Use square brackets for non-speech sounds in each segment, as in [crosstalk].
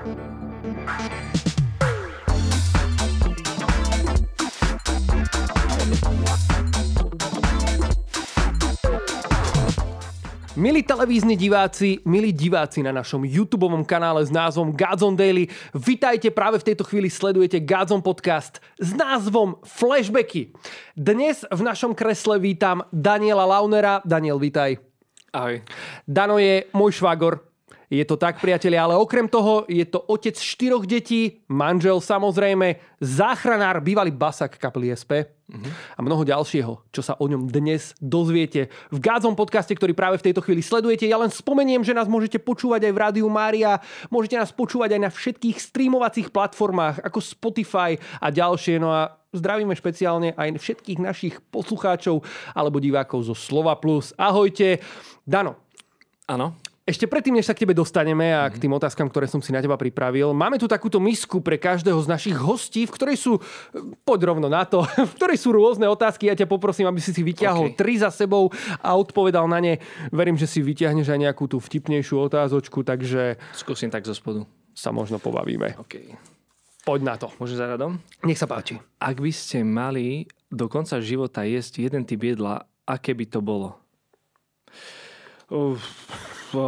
Milí televízni diváci, milí diváci na našom YouTube kanále s názvom Godzone Daily, vitajte, práve v tejto chvíli sledujete Godzone podcast s názvom Flashbacky. Dnes v našom kresle vítam Daniela Launera. Daniel, vítaj. Ahoj. Dano je môj švagor, je to tak, priatelia, ale okrem toho je to otec štyroch detí, manžel samozrejme, záchranár, bývalý basak kapely SP mm-hmm. a mnoho ďalšieho, čo sa o ňom dnes dozviete v Gádzom podcaste, ktorý práve v tejto chvíli sledujete. Ja len spomeniem, že nás môžete počúvať aj v Rádiu Mária, môžete nás počúvať aj na všetkých streamovacích platformách ako Spotify a ďalšie. No a zdravíme špeciálne aj všetkých našich poslucháčov alebo divákov zo Slova Plus. Ahojte. Dano. Áno. Ešte predtým, než sa k tebe dostaneme a k tým otázkam, ktoré som si na teba pripravil, máme tu takúto misku pre každého z našich hostí, v ktorej sú, poď rovno na to, [laughs] v ktorej sú rôzne otázky. Ja ťa poprosím, aby si si vyťahol okay. tri za sebou a odpovedal na ne. Verím, že si vyťahneš aj nejakú tú vtipnejšiu otázočku, takže... Skúsim tak zo spodu. Sa možno pobavíme. Okay. Poď na to. Môže za radom? Nech sa páči. Ak by ste mali do konca života jesť jeden typ jedla, aké by to bolo? Uf po,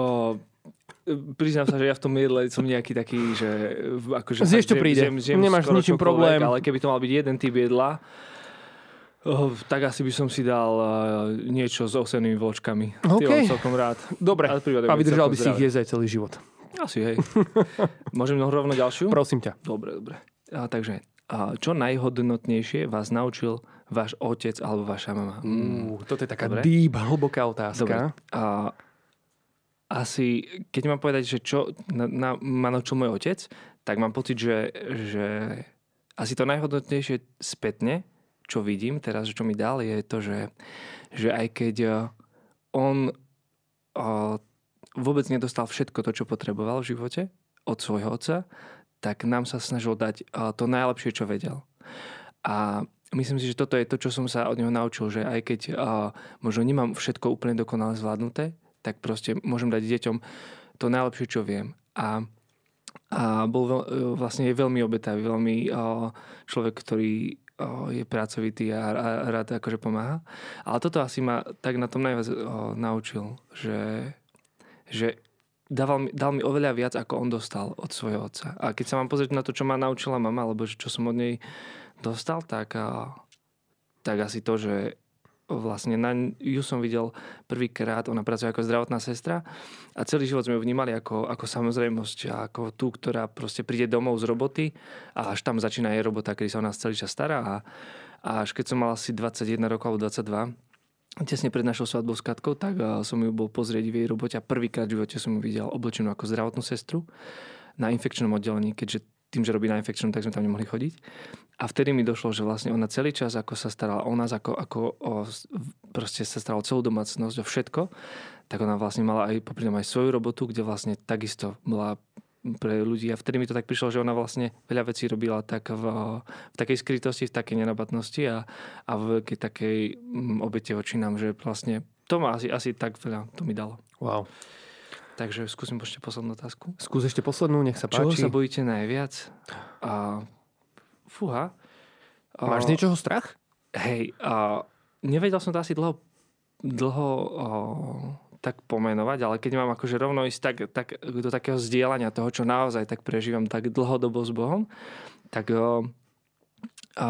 priznám sa, že ja v tom jedle som nejaký taký, že... Akože Zješ, čo príde. Zjem, zjem Nemáš ničím problém. Ale keby to mal byť jeden typ jedla, oh, tak asi by som si dal uh, niečo s osenými vločkami. OK. Ty celkom rád. Dobre. A vydržal by si ich jesť aj celý život. Asi, hej. [laughs] Môžem rovno ďalšiu? Prosím ťa. Dobre, dobre. A, takže, a čo najhodnotnejšie vás naučil váš otec alebo vaša mama? Mm. Uh, toto je taká dobre. deep, hlboká otázka. Dobre. A asi, keď mám povedať, že čo na, na, ma naučil môj otec, tak mám pocit, že, že asi to najhodnotnejšie spätne, čo vidím teraz, čo mi dal, je to, že, že aj keď eh, on eh, vôbec nedostal všetko to, čo potreboval v živote od svojho otca, tak nám sa snažil dať eh, to najlepšie, čo vedel. A myslím si, že toto je to, čo som sa od neho naučil, že aj keď možno nemám všetko úplne dokonale zvládnuté, tak proste môžem dať deťom to najlepšie, čo viem. A, a bol veľ, vlastne je veľmi obetavý, veľmi človek, ktorý je pracovitý a rád akože pomáha. Ale toto asi ma tak na tom najviac naučil, že, že dával mi, dal mi oveľa viac, ako on dostal od svojho otca. A keď sa mám pozrieť na to, čo ma naučila mama, alebo čo som od nej dostal, tak, tak asi to, že vlastne na ju som videl prvýkrát, ona pracuje ako zdravotná sestra a celý život sme ju vnímali ako, ako samozrejmosť ako tú, ktorá proste príde domov z roboty a až tam začína jej robota, kedy sa o nás celý čas stará a, a až keď som mal asi 21 rokov alebo 22, tesne pred našou svadbou s Katkou, tak som ju bol pozrieť v jej robote a prvýkrát v živote som ju videl oblečenú ako zdravotnú sestru na infekčnom oddelení, keďže tým, že robí na infekčnom, tak sme tam nemohli chodiť. A vtedy mi došlo, že vlastne ona celý čas, ako sa starala o nás, ako, ako o, proste sa starala o celú domácnosť, o všetko, tak ona vlastne mala aj popri aj svoju robotu, kde vlastne takisto bola pre ľudí. A vtedy mi to tak prišlo, že ona vlastne veľa vecí robila tak v, v takej skrytosti, v takej nenabatnosti a, a v veľkej takej mm, obete voči nám, že vlastne to ma asi, asi tak veľa to mi dalo. Wow. Takže skúsim ešte poslednú otázku. Skús ešte poslednú, nech sa páči. Čoho sa bojíte najviac? A, fúha. Máš niečoho strach? Hej, a, nevedel som to asi dlho, dlho a, tak pomenovať, ale keď mám akože rovno ísť tak, tak, do takého zdieľania toho, čo naozaj tak prežívam tak dlhodobo s Bohom, tak a, a,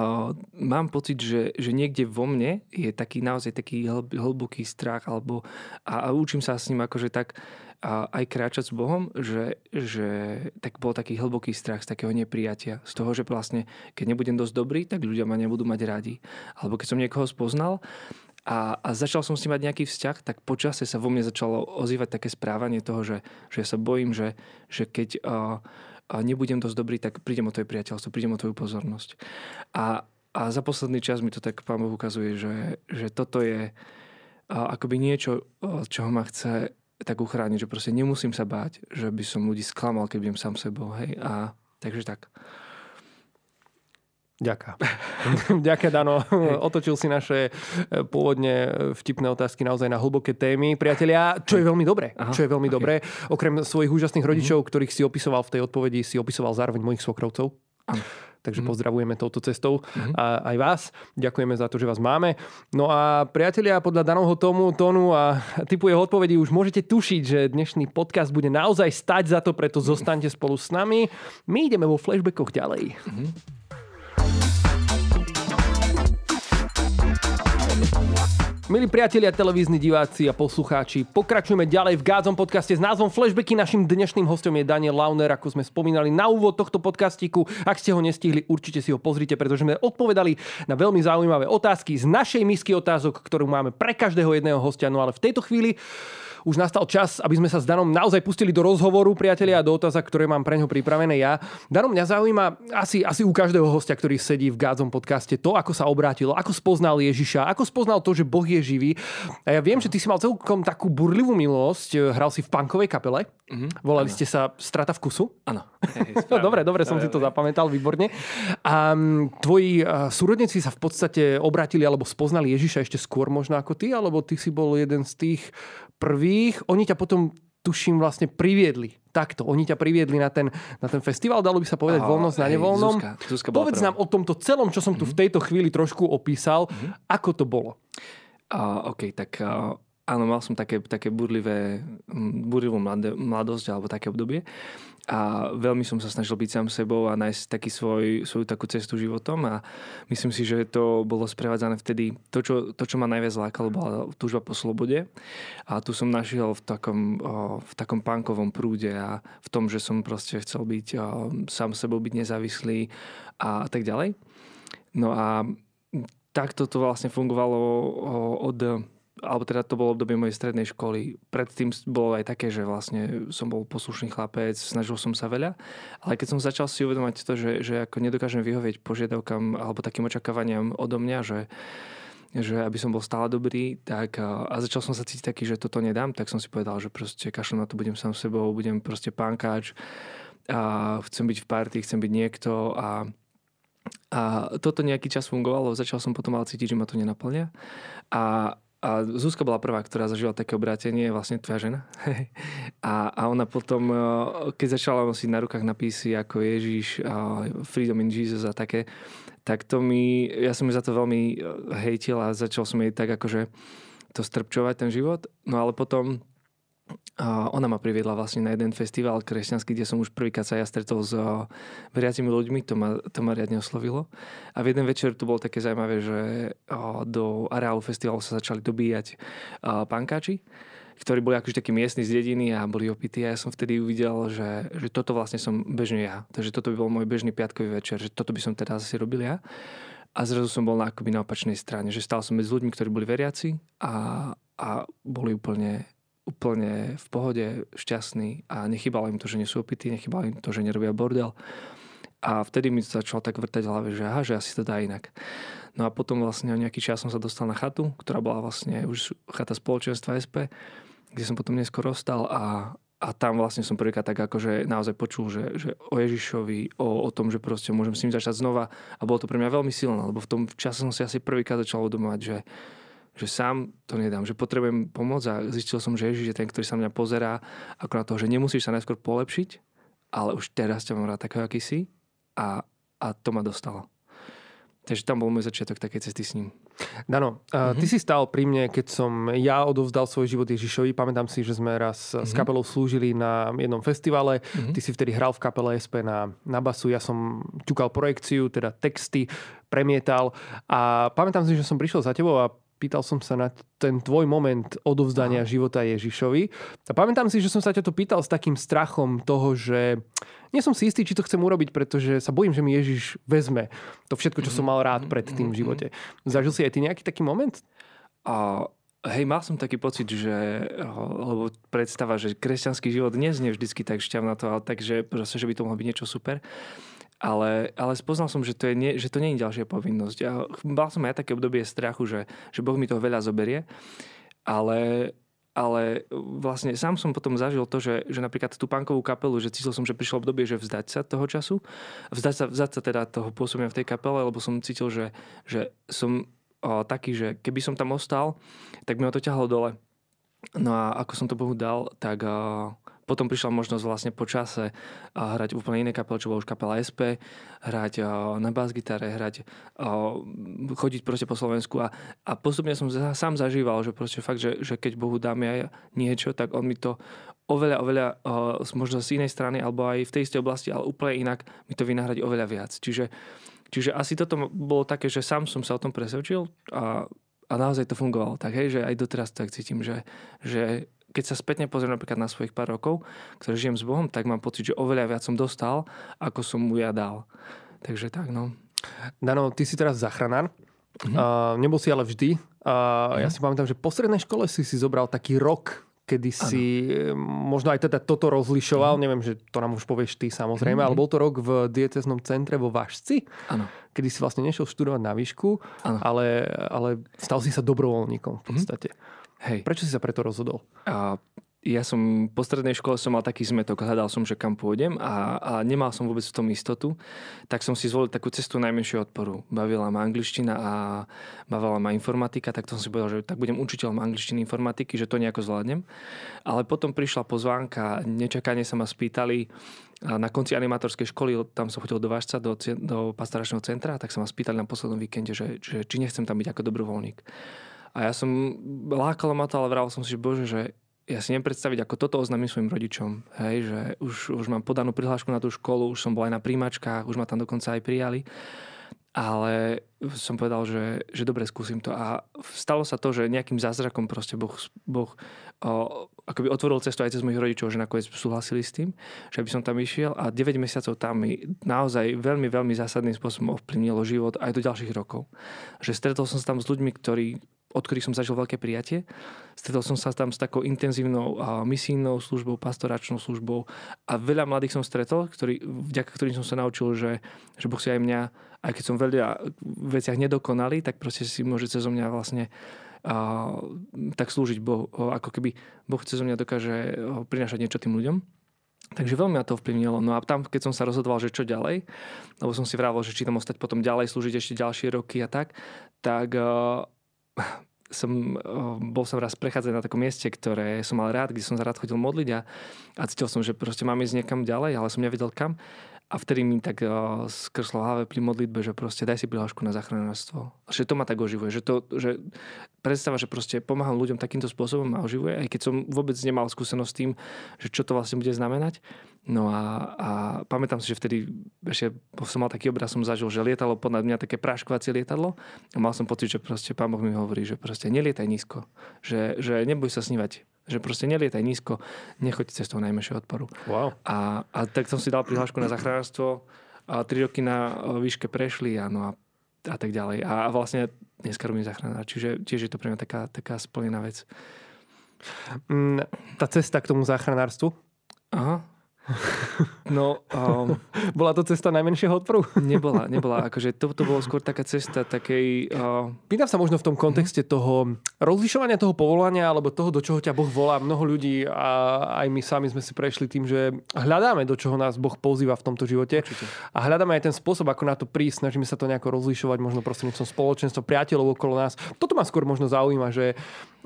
mám pocit, že, že niekde vo mne je taký naozaj taký hlboký strach alebo a, a učím sa s ním akože tak a aj kráčať s Bohom, že, že tak bol taký hlboký strach z takého neprijatia. Z toho, že vlastne, keď nebudem dosť dobrý, tak ľudia ma nebudú mať radi. Alebo keď som niekoho spoznal a, a začal som s ním mať nejaký vzťah, tak počase sa vo mne začalo ozývať také správanie toho, že, že ja sa bojím, že, že keď uh, nebudem dosť dobrý, tak prídem o tvoje priateľstvo, prídem o tvoju pozornosť. A, a za posledný čas mi to tak pán Boh ukazuje, že, že toto je uh, akoby niečo, uh, čo ma chce tak uchrániť, že proste nemusím sa báť, že by som ľudí sklamal, keď budem sám sebou. Hej? A takže tak. Ďaká. [laughs] Ďaká, Dano. Otočil si naše e, pôvodne vtipné otázky naozaj na hlboké témy. Priatelia, čo je veľmi dobré. Aha, čo je veľmi okay. dobré. Okrem svojich úžasných rodičov, mm-hmm. ktorých si opisoval v tej odpovedi, si opisoval zároveň mojich svokrovcov. Ano. Takže mm. pozdravujeme touto cestou mm. a aj vás. Ďakujeme za to, že vás máme. No a priatelia, podľa daného tomu, tónu a typu jeho odpovedi už môžete tušiť, že dnešný podcast bude naozaj stať za to, preto zostaňte spolu s nami. My ideme vo flashbackoch ďalej. Mm. Milí priatelia, televízni diváci a poslucháči, pokračujeme ďalej v Gádzom podcaste s názvom Flashbacky. Našim dnešným hostom je Daniel Launer, ako sme spomínali na úvod tohto podcastiku. Ak ste ho nestihli, určite si ho pozrite, pretože sme odpovedali na veľmi zaujímavé otázky z našej misky otázok, ktorú máme pre každého jedného hostia. No ale v tejto chvíli už nastal čas, aby sme sa s Danom naozaj pustili do rozhovoru, priatelia, a do otázok, ktoré mám pre ňo pripravené ja. Dano, mňa zaujíma asi, asi u každého hostia, ktorý sedí v Gádzom podcaste, to, ako sa obrátil, ako spoznal Ježiša, ako spoznal to, že Boh je živý. A ja viem, že ty si mal celkom takú burlivú milosť. Hral si v punkovej kapele. Mm-hmm. Volali ano. ste sa Strata vkusu? Áno. [laughs] dobre, dobre, som si to zapamätal, výborne. A tvoji súrodníci sa v podstate obrátili alebo spoznali Ježiša ešte skôr možno ako ty, alebo ty si bol jeden z tých prvých, oni ťa potom tuším vlastne priviedli. Takto, oni ťa priviedli na ten, na ten festival, dalo by sa povedať, voľnosť na nevoľnom. Zuzka, Zuzka Povedz prvá. nám o tomto celom, čo som tu mm-hmm. v tejto chvíli trošku opísal. Mm-hmm. Ako to bolo? Uh, OK, tak uh, áno, mal som také, také burlivé, burlivú mladosť alebo také obdobie a veľmi som sa snažil byť sám sebou a nájsť taký svoj, svoju takú cestu životom a myslím si, že to bolo sprevádzané vtedy. To, čo, to, čo ma najviac lákalo, bola túžba po slobode a tu som našiel v takom, v takom punkovom prúde a v tom, že som proste chcel byť sám sebou, byť nezávislý a tak ďalej. No a takto to vlastne fungovalo od alebo teda to bolo obdobie mojej strednej školy. Predtým bolo aj také, že vlastne som bol poslušný chlapec, snažil som sa veľa, ale keď som začal si uvedomať to, že, že ako nedokážem vyhovieť požiadavkám alebo takým očakávaniam odo mňa, že že aby som bol stále dobrý, tak a začal som sa cítiť taký, že toto nedám, tak som si povedal, že proste kašlem na to, budem sám sebou, budem proste pánkač a chcem byť v party, chcem byť niekto a a toto nejaký čas fungovalo, začal som potom ale cítiť, že ma to nenaplňa. A, a Zuzka bola prvá, ktorá zažila také obrátenie, vlastne tvoja žena. [laughs] a, a ona potom, e, keď začala nosiť na rukách napisy ako Ježiš, Freedom in Jesus a také, tak to mi, ja som ju za to veľmi e, hejtil a začal som jej tak akože to strpčovať ten život. No ale potom a ona ma priviedla vlastne na jeden festival kresťanský, kde som už prvýkrát sa ja stretol s veriacimi ľuďmi, to ma, to ma riadne oslovilo. A v jeden večer to bolo také zaujímavé, že do areálu festivalu sa začali dobíjať pankáči, ktorí boli akože takí miestni z dediny a boli opití a ja som vtedy uvidel, že, že toto vlastne som bežne ja. Takže toto by bol môj bežný piatkový večer, že toto by som teda asi robil ja. A zrazu som bol na, akoby na opačnej strane, že stál som medzi ľuďmi, ktorí boli veriaci a, a boli úplne úplne v pohode, šťastní a nechybalo im to, že nie sú opití, nechybalo im to, že nerobia bordel. A vtedy mi začalo tak vrtať v hlave, že aha, že asi to dá inak. No a potom vlastne o nejaký čas som sa dostal na chatu, ktorá bola vlastne už chata spoločenstva SP, kde som potom neskôr ostal a, a tam vlastne som prvýkrát tak akože naozaj počul, že, že o Ježišovi, o, o tom, že proste môžem s ním začať znova a bolo to pre mňa veľmi silné, lebo v tom čase som si asi prvýkrát začal uvedomovať, že, že sám to nedám, že potrebujem pomoc a zistil som, že Ježiš je ten, ktorý sa mňa pozerá ako na to, že nemusíš sa najskôr polepšiť, ale už teraz ťa mám rád takého, aký si a, a to ma dostalo. Takže tam bol môj začiatok takej cesty s ním. Dano, mm-hmm. ty si stál pri mne, keď som ja odovzdal svoj život Ježišovi. Pamätám si, že sme raz mm-hmm. s mhm. kapelou slúžili na jednom festivale. Mm-hmm. Ty si vtedy hral v kapele SP na, na basu. Ja som ťukal projekciu, teda texty, premietal. A pamätám si, že som prišiel za tebou a pýtal som sa na ten tvoj moment odovzdania Aha. života Ježišovi. A pamätám si, že som sa ťa to pýtal s takým strachom toho, že nie som si istý, či to chcem urobiť, pretože sa bojím, že mi Ježiš vezme to všetko, čo som mal rád pred tým v živote. Zažil si aj ty nejaký taký moment? A Hej, mal som taký pocit, že, lebo predstava, že kresťanský život neznie vždycky tak šťavná to, ale takže proste, že by to mohlo byť niečo super. Ale, ale spoznal som, že to, je nie, že to nie je ďalšia povinnosť. Ja, mal som aj také obdobie strachu, že, že Boh mi toho veľa zoberie, ale, ale vlastne sám som potom zažil to, že, že napríklad tú pankovú kapelu, že cítil som, že prišlo obdobie, že vzdať sa toho času, vzdať sa, vzdať sa teda toho pôsobenia v tej kapele, lebo som cítil, že, že som o, taký, že keby som tam ostal, tak mi to ťahlo dole. No a ako som to Bohu dal, tak o, potom prišla možnosť vlastne po čase hrať úplne iné kapele, čo bola už kapela SP, hrať na bas-gitare, hrať, chodiť proste po Slovensku a, a postupne som sám zažíval, že proste fakt, že, že keď Bohu dáme aj niečo, tak on mi to oveľa, oveľa, možno z inej strany, alebo aj v tej istej oblasti, ale úplne inak mi to vynahradí oveľa viac. Čiže, čiže asi toto bolo také, že sám som sa o tom presvedčil a a naozaj to fungovalo tak, hej, že aj doteraz tak cítim, že, že keď sa spätne pozriem napríklad na svojich pár rokov, ktoré žijem s Bohom, tak mám pocit, že oveľa viac som dostal, ako som mu ja dal. Takže tak, no. Dano, ty si teraz zachranár. Mm-hmm. Uh, nebol si ale vždy. Uh, mm-hmm. Ja si pamätám, že po strednej škole si si zobral taký rok, kedy si ano. možno aj teda toto rozlišoval. Mm-hmm. Neviem, že to nám už povieš ty samozrejme, mm-hmm. ale bol to rok v dieceznom centre vo Vážci. Áno. Kedy si vlastne nešiel študovať na výšku, ale, ale stal si sa dobrovoľníkom v mhm. podstate. Mm-hmm. Hej. Prečo si sa preto rozhodol? A ja som po strednej škole som mal taký zmetok, hľadal som, že kam pôjdem a, a nemal som vôbec v tom istotu, tak som si zvolil takú cestu najmenšieho odporu. Bavila ma angličtina a bavila ma informatika, tak to som si povedal, že tak budem učiteľom angličtiny informatiky, že to nejako zvládnem. Ale potom prišla pozvánka, nečakane sa ma spýtali, na konci animatorskej školy, tam som chodil do Vážca, do, do pastoračného centra, tak sa ma spýtali na poslednom víkende, že, že či nechcem tam byť ako dobrovoľník. A ja som lákalo ma to, ale vral som si, že bože, že ja si neviem predstaviť, ako toto oznámim svojim rodičom. Hej, že už, už mám podanú prihlášku na tú školu, už som bol aj na príjmačkách, už ma tam dokonca aj prijali. Ale som povedal, že, že dobre, skúsim to. A stalo sa to, že nejakým zázrakom proste Boh, boh o, akoby otvoril cestu aj cez mojich rodičov, že nakoniec súhlasili s tým, že by som tam išiel a 9 mesiacov tam mi naozaj veľmi, veľmi zásadným spôsobom ovplyvnilo život aj do ďalších rokov. Že stretol som sa tam s ľuďmi, ktorí od ktorých som zažil veľké prijatie. Stretol som sa tam s takou intenzívnou misijnou službou, pastoračnou službou a veľa mladých som stretol, ktorý, vďaka ktorým som sa naučil, že, že Boh si aj mňa, aj keď som veľa veciach nedokonalý, tak proste si môže cez mňa vlastne a, tak slúžiť Bohu. Ako keby Boh cez mňa dokáže prinášať niečo tým ľuďom. Takže veľmi ma to vplyvnilo. No a tam, keď som sa rozhodoval, že čo ďalej, lebo som si vravil, že či tam ostať potom ďalej, slúžiť ešte ďalšie roky a tak, tak som, bol som raz prechádzať na takom mieste, ktoré som mal rád, kde som sa rád chodil modliť a, a cítil som, že proste mám ísť niekam ďalej, ale som nevedel kam. A vtedy mi tak uh, skrslo hlave pri modlitbe, že proste daj si prihlášku na záchranárstvo. Že to ma tak oživuje. Že to, že predstava, že proste pomáham ľuďom takýmto spôsobom ma oživuje, aj keď som vôbec nemal skúsenosť s tým, že čo to vlastne bude znamenať. No a, a pamätám si, že vtedy ešte som mal taký obraz, som zažil, že lietalo podľa mňa také práškovacie lietadlo a mal som pocit, že proste pán Boh mi hovorí, že proste nelietaj nízko, že, že neboj sa snívať že proste nelietaj nízko, nechoď cestou najmenšieho odporu. Wow. A, a tak som si dal prihlášku na zachránstvo a tri roky na výške prešli a, no a, a tak ďalej. A, a vlastne dneska robím zachránár, čiže tiež je to pre mňa taká, taká splnená vec. Mm, tá cesta k tomu záchranárstvu? Aha. No, um, [laughs] bola to cesta najmenšieho odporu? [laughs] Nebola, nebola. Akože to, to bolo skôr taká cesta takej... Uh... Pýtam sa možno v tom kontexte toho rozlišovania toho povolania alebo toho, do čoho ťa Boh volá. Mnoho ľudí a aj my sami sme si prešli tým, že hľadáme, do čoho nás Boh pozýva v tomto živote. Určite. A hľadáme aj ten spôsob, ako na to prísť. Snažíme sa to nejako rozlišovať, možno prostredníctvom spoločenstva, priateľov okolo nás. Toto ma skôr možno zaujíma, že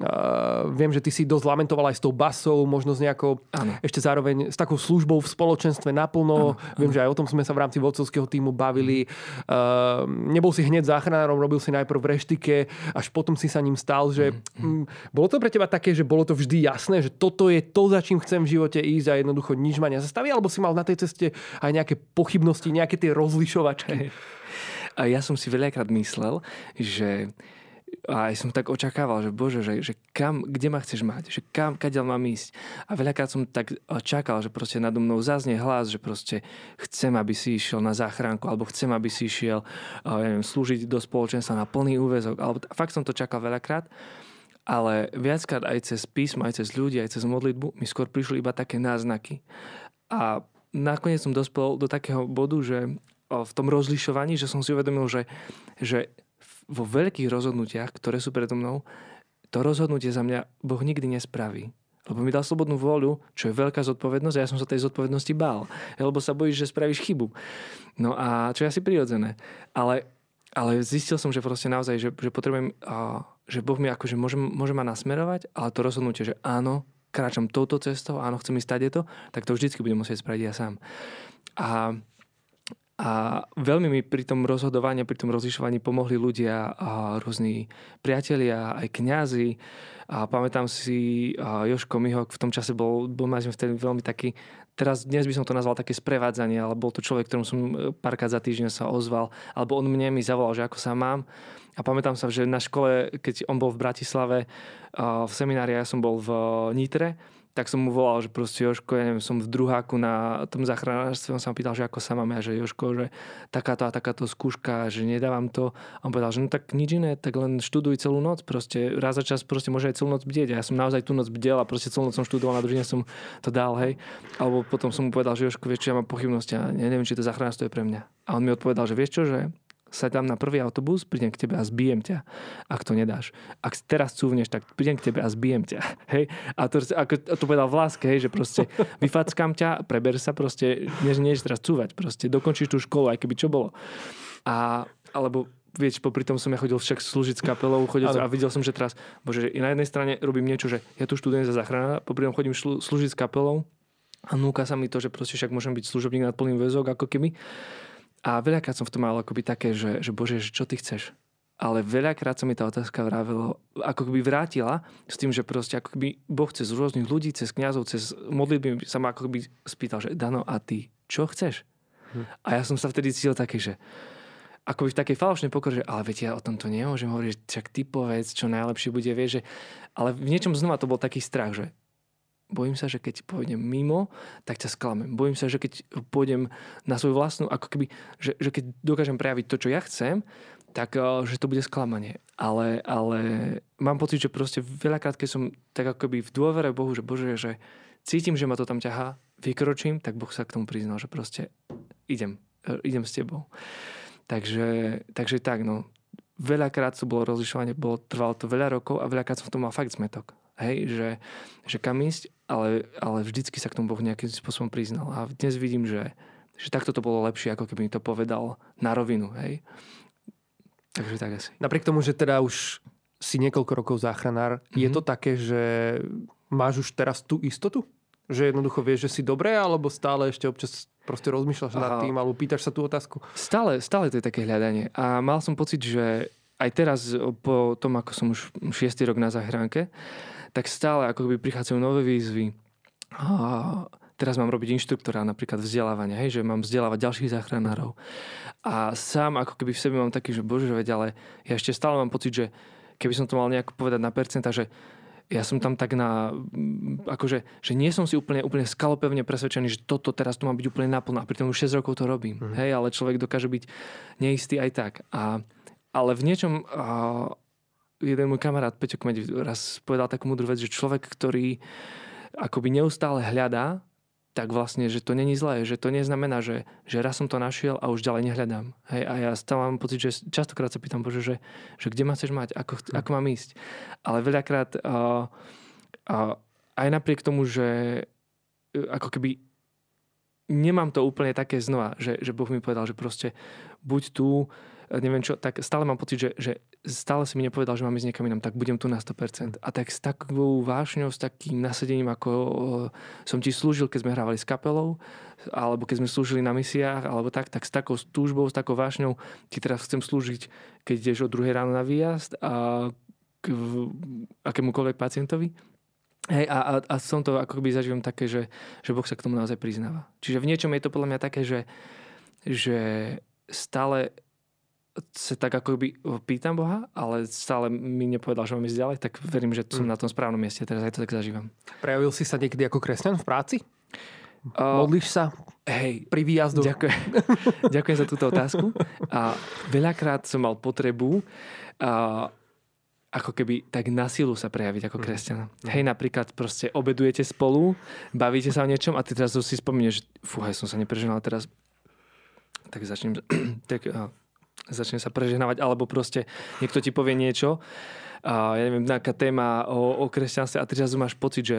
uh, viem, že ty si dosť lamentoval aj s tou basou, možno s nejakou, ano. ešte zároveň s takou službou v spoločenstve naplno. Ano, Viem, že aj o tom sme sa v rámci vodcovského týmu bavili. Uh, nebol si hneď záchranárom, robil si najprv v reštike, až potom si sa ním stal. Že, mm, bolo to pre teba také, že bolo to vždy jasné, že toto je to, za čím chcem v živote ísť a jednoducho nič ma nezastaví? Alebo si mal na tej ceste aj nejaké pochybnosti, nejaké tie rozlišovačky? Ja som si veľakrát myslel, že a aj som tak očakával, že bože, že, že kam, kde ma chceš mať, že kam, kadeľ mám ísť. A veľakrát som tak čakal, že proste nado mnou zaznie hlas, že proste chcem, aby si išiel na záchranku, alebo chcem, aby si išiel ja neviem, slúžiť do spoločenstva na plný úvezok. Alebo fakt som to čakal veľakrát. Ale viackrát aj cez písmo, aj cez ľudí, aj cez modlitbu mi skôr prišli iba také náznaky. A nakoniec som dospel do takého bodu, že v tom rozlišovaní, že som si uvedomil, že, že vo veľkých rozhodnutiach, ktoré sú predo mnou, to rozhodnutie za mňa Boh nikdy nespraví. Lebo mi dal slobodnú vôľu, čo je veľká zodpovednosť a ja som sa tej zodpovednosti bál. Lebo sa bojíš, že spravíš chybu. No a čo je asi prirodzené. Ale, ale zistil som, že proste naozaj, že, že potrebujem, že Boh mi akože môže, môže ma nasmerovať, ale to rozhodnutie, že áno, kráčam touto cestou, áno, chcem ísť to, tak to vždycky budem musieť spraviť ja sám. A a veľmi mi pri tom rozhodovaní, pri tom rozlišovaní pomohli ľudia, a rôzni priatelia, aj kňazi. A pamätám si, Joško Mihok v tom čase bol, bol ma vtedy veľmi taký, teraz dnes by som to nazval také sprevádzanie, ale bol to človek, ktorom som e, párkrát za týždeň sa ozval, alebo on mne mi zavolal, že ako sa mám. A pamätám sa, že na škole, keď on bol v Bratislave v seminári, ja som bol v Nitre, tak som mu volal, že proste Joško, ja neviem, som v druháku na tom záchranárstve, on sa ma pýtal, že ako sa máme, a že Joško, že takáto a takáto skúška, že nedávam to. A on povedal, že no tak nič iné, tak len študuj celú noc, proste raz za čas proste môže aj celú noc bdieť. Ja som naozaj tú noc bdel a proste celú noc som študoval, na druhý som to dal, hej. Alebo potom som mu povedal, že Joško, vieš čo, ja mám pochybnosti a ja neviem, či to záchranárstvo je pre mňa. A on mi odpovedal, že vieš čo, že sa dám na prvý autobus, prídem k tebe a zbijem ťa, ak to nedáš. Ak teraz cúvneš, tak prídem k tebe a zbijem ťa. [laughs] Hej? A to, ako to povedal v láske, hej, že proste [laughs] vyfackám ťa, preber sa proste, než než teraz cúvať, proste dokončíš tú školu, aj keby čo bolo. A, alebo vieš, popri tom som ja chodil však slúžiť s kapelou, chodil a videl som, že teraz, bože, že na jednej strane robím niečo, že ja tu študujem za záchrana, popri tom chodím šlu, slúžiť s kapelou a núka sa mi to, že proste však môžem byť služobník nad plným väzok, ako keby. A veľakrát som v tom mal akoby také, že, že bože, čo ty chceš? Ale veľakrát sa mi tá otázka vravilo, ako keby vrátila s tým, že proste ako keby Boh cez rôznych ľudí, cez kňazov, cez modlitby sa ma ako keby spýtal, že Dano, a ty čo chceš? Hm. A ja som sa vtedy cítil také, že akoby v takej falošnej pokore, že ale veď ja o tomto nemôžem hovoriť, však ty povedz, čo najlepšie bude, vieš, že... Ale v niečom znova to bol taký strach, že Bojím sa, že keď pôjdem mimo, tak ťa sklamem. Bojím sa, že keď pôjdem na svoju vlastnú, ako keby, že, že keď dokážem prejaviť to, čo ja chcem, tak eh, že to bude sklamanie. Ale, ale mám pocit, že proste veľakrát, keď som tak ako keby v dôvere Bohu, že Bože, že cítim, že ma to tam ťahá, vykročím, tak Boh sa k tomu priznal, že proste idem, eh, idem s tebou. Takže, takže tak, no. Veľakrát to bolo rozlišovanie, bolo, trvalo to veľa rokov a veľakrát som v tom mal fakt zmetok. Hej, že, že kam ísť, ale, ale vždycky sa k tomu Boh nejakým spôsobom priznal. A dnes vidím, že, že takto to bolo lepšie, ako keby mi to povedal na rovinu. Hej. Takže tak asi. Napriek tomu, že teda už si niekoľko rokov záchranár, mm-hmm. je mhm. to také, že máš už teraz tú istotu? Že jednoducho vieš, že si dobré, alebo stále ešte občas proste rozmýšľaš nad tým, alebo pýtaš sa tú otázku? Stále, stále to je také hľadanie. A mal som pocit, že aj teraz, po tom, ako som už šiestý rok na záchranke, tak stále ako keby prichádzajú nové výzvy. A teraz mám robiť inštruktora, napríklad vzdelávania, hej, že mám vzdelávať ďalších záchranárov. A sám ako keby v sebe mám taký, že bože, veď, ale ja ešte stále mám pocit, že keby som to mal nejako povedať na percenta, že ja som tam tak na, akože, že nie som si úplne, úplne skalopevne presvedčený, že toto teraz tu má byť úplne naplno a pritom už 6 rokov to robím. Mm. Hej, ale človek dokáže byť neistý aj tak. A, ale v niečom a, jeden môj kamarát Peťo Kmeď raz povedal takú múdru vec, že človek, ktorý akoby neustále hľadá, tak vlastne, že to není zlé, že to neznamená, že, že raz som to našiel a už ďalej nehľadám. Hej, a ja stále mám pocit, že častokrát sa pýtam, Bože, že, že kde ma chceš mať, ako, hm. ako mám ísť. Ale veľakrát uh, uh, aj napriek tomu, že uh, ako keby nemám to úplne také znova, že, že Boh mi povedal, že proste buď tu, neviem čo, tak stále mám pocit, že, že stále si mi nepovedal, že mám ísť niekam inám, tak budem tu na 100%. A tak s takou vášňou, s takým nasadením, ako som ti slúžil, keď sme hrávali s kapelou, alebo keď sme slúžili na misiách, alebo tak, tak s takou túžbou, s takou vášňou ti teraz chcem slúžiť, keď ideš o druhej ráno na výjazd a k akémukoľvek pacientovi. Hej, a, a, a som to ako keby zažívam také, že, že Boh sa k tomu naozaj priznáva. Čiže v niečom je to podľa mňa také, že, že stále sa tak ako by pýtam Boha, ale stále mi nepovedal, že mám ísť ďalej, tak verím, že som mm. na tom správnom mieste. Teraz aj to tak zažívam. Prejavil si sa niekedy ako kresťan v práci? Uh, Modlíš sa hej, pri výjazdu? Ďakujem, [laughs] ďakujem za túto otázku. A veľakrát som mal potrebu uh, ako keby tak na silu sa prejaviť ako mm. kresťana. Mm. Hej, napríklad proste obedujete spolu, bavíte sa o niečom a ty teraz si spomínaš, fúhaj, som sa nepreženal teraz tak začnem [clears throat] tak, začne sa preženávať, alebo proste niekto ti povie niečo a ja neviem, nejaká téma o, o kresťanstve a teraz máš pocit, že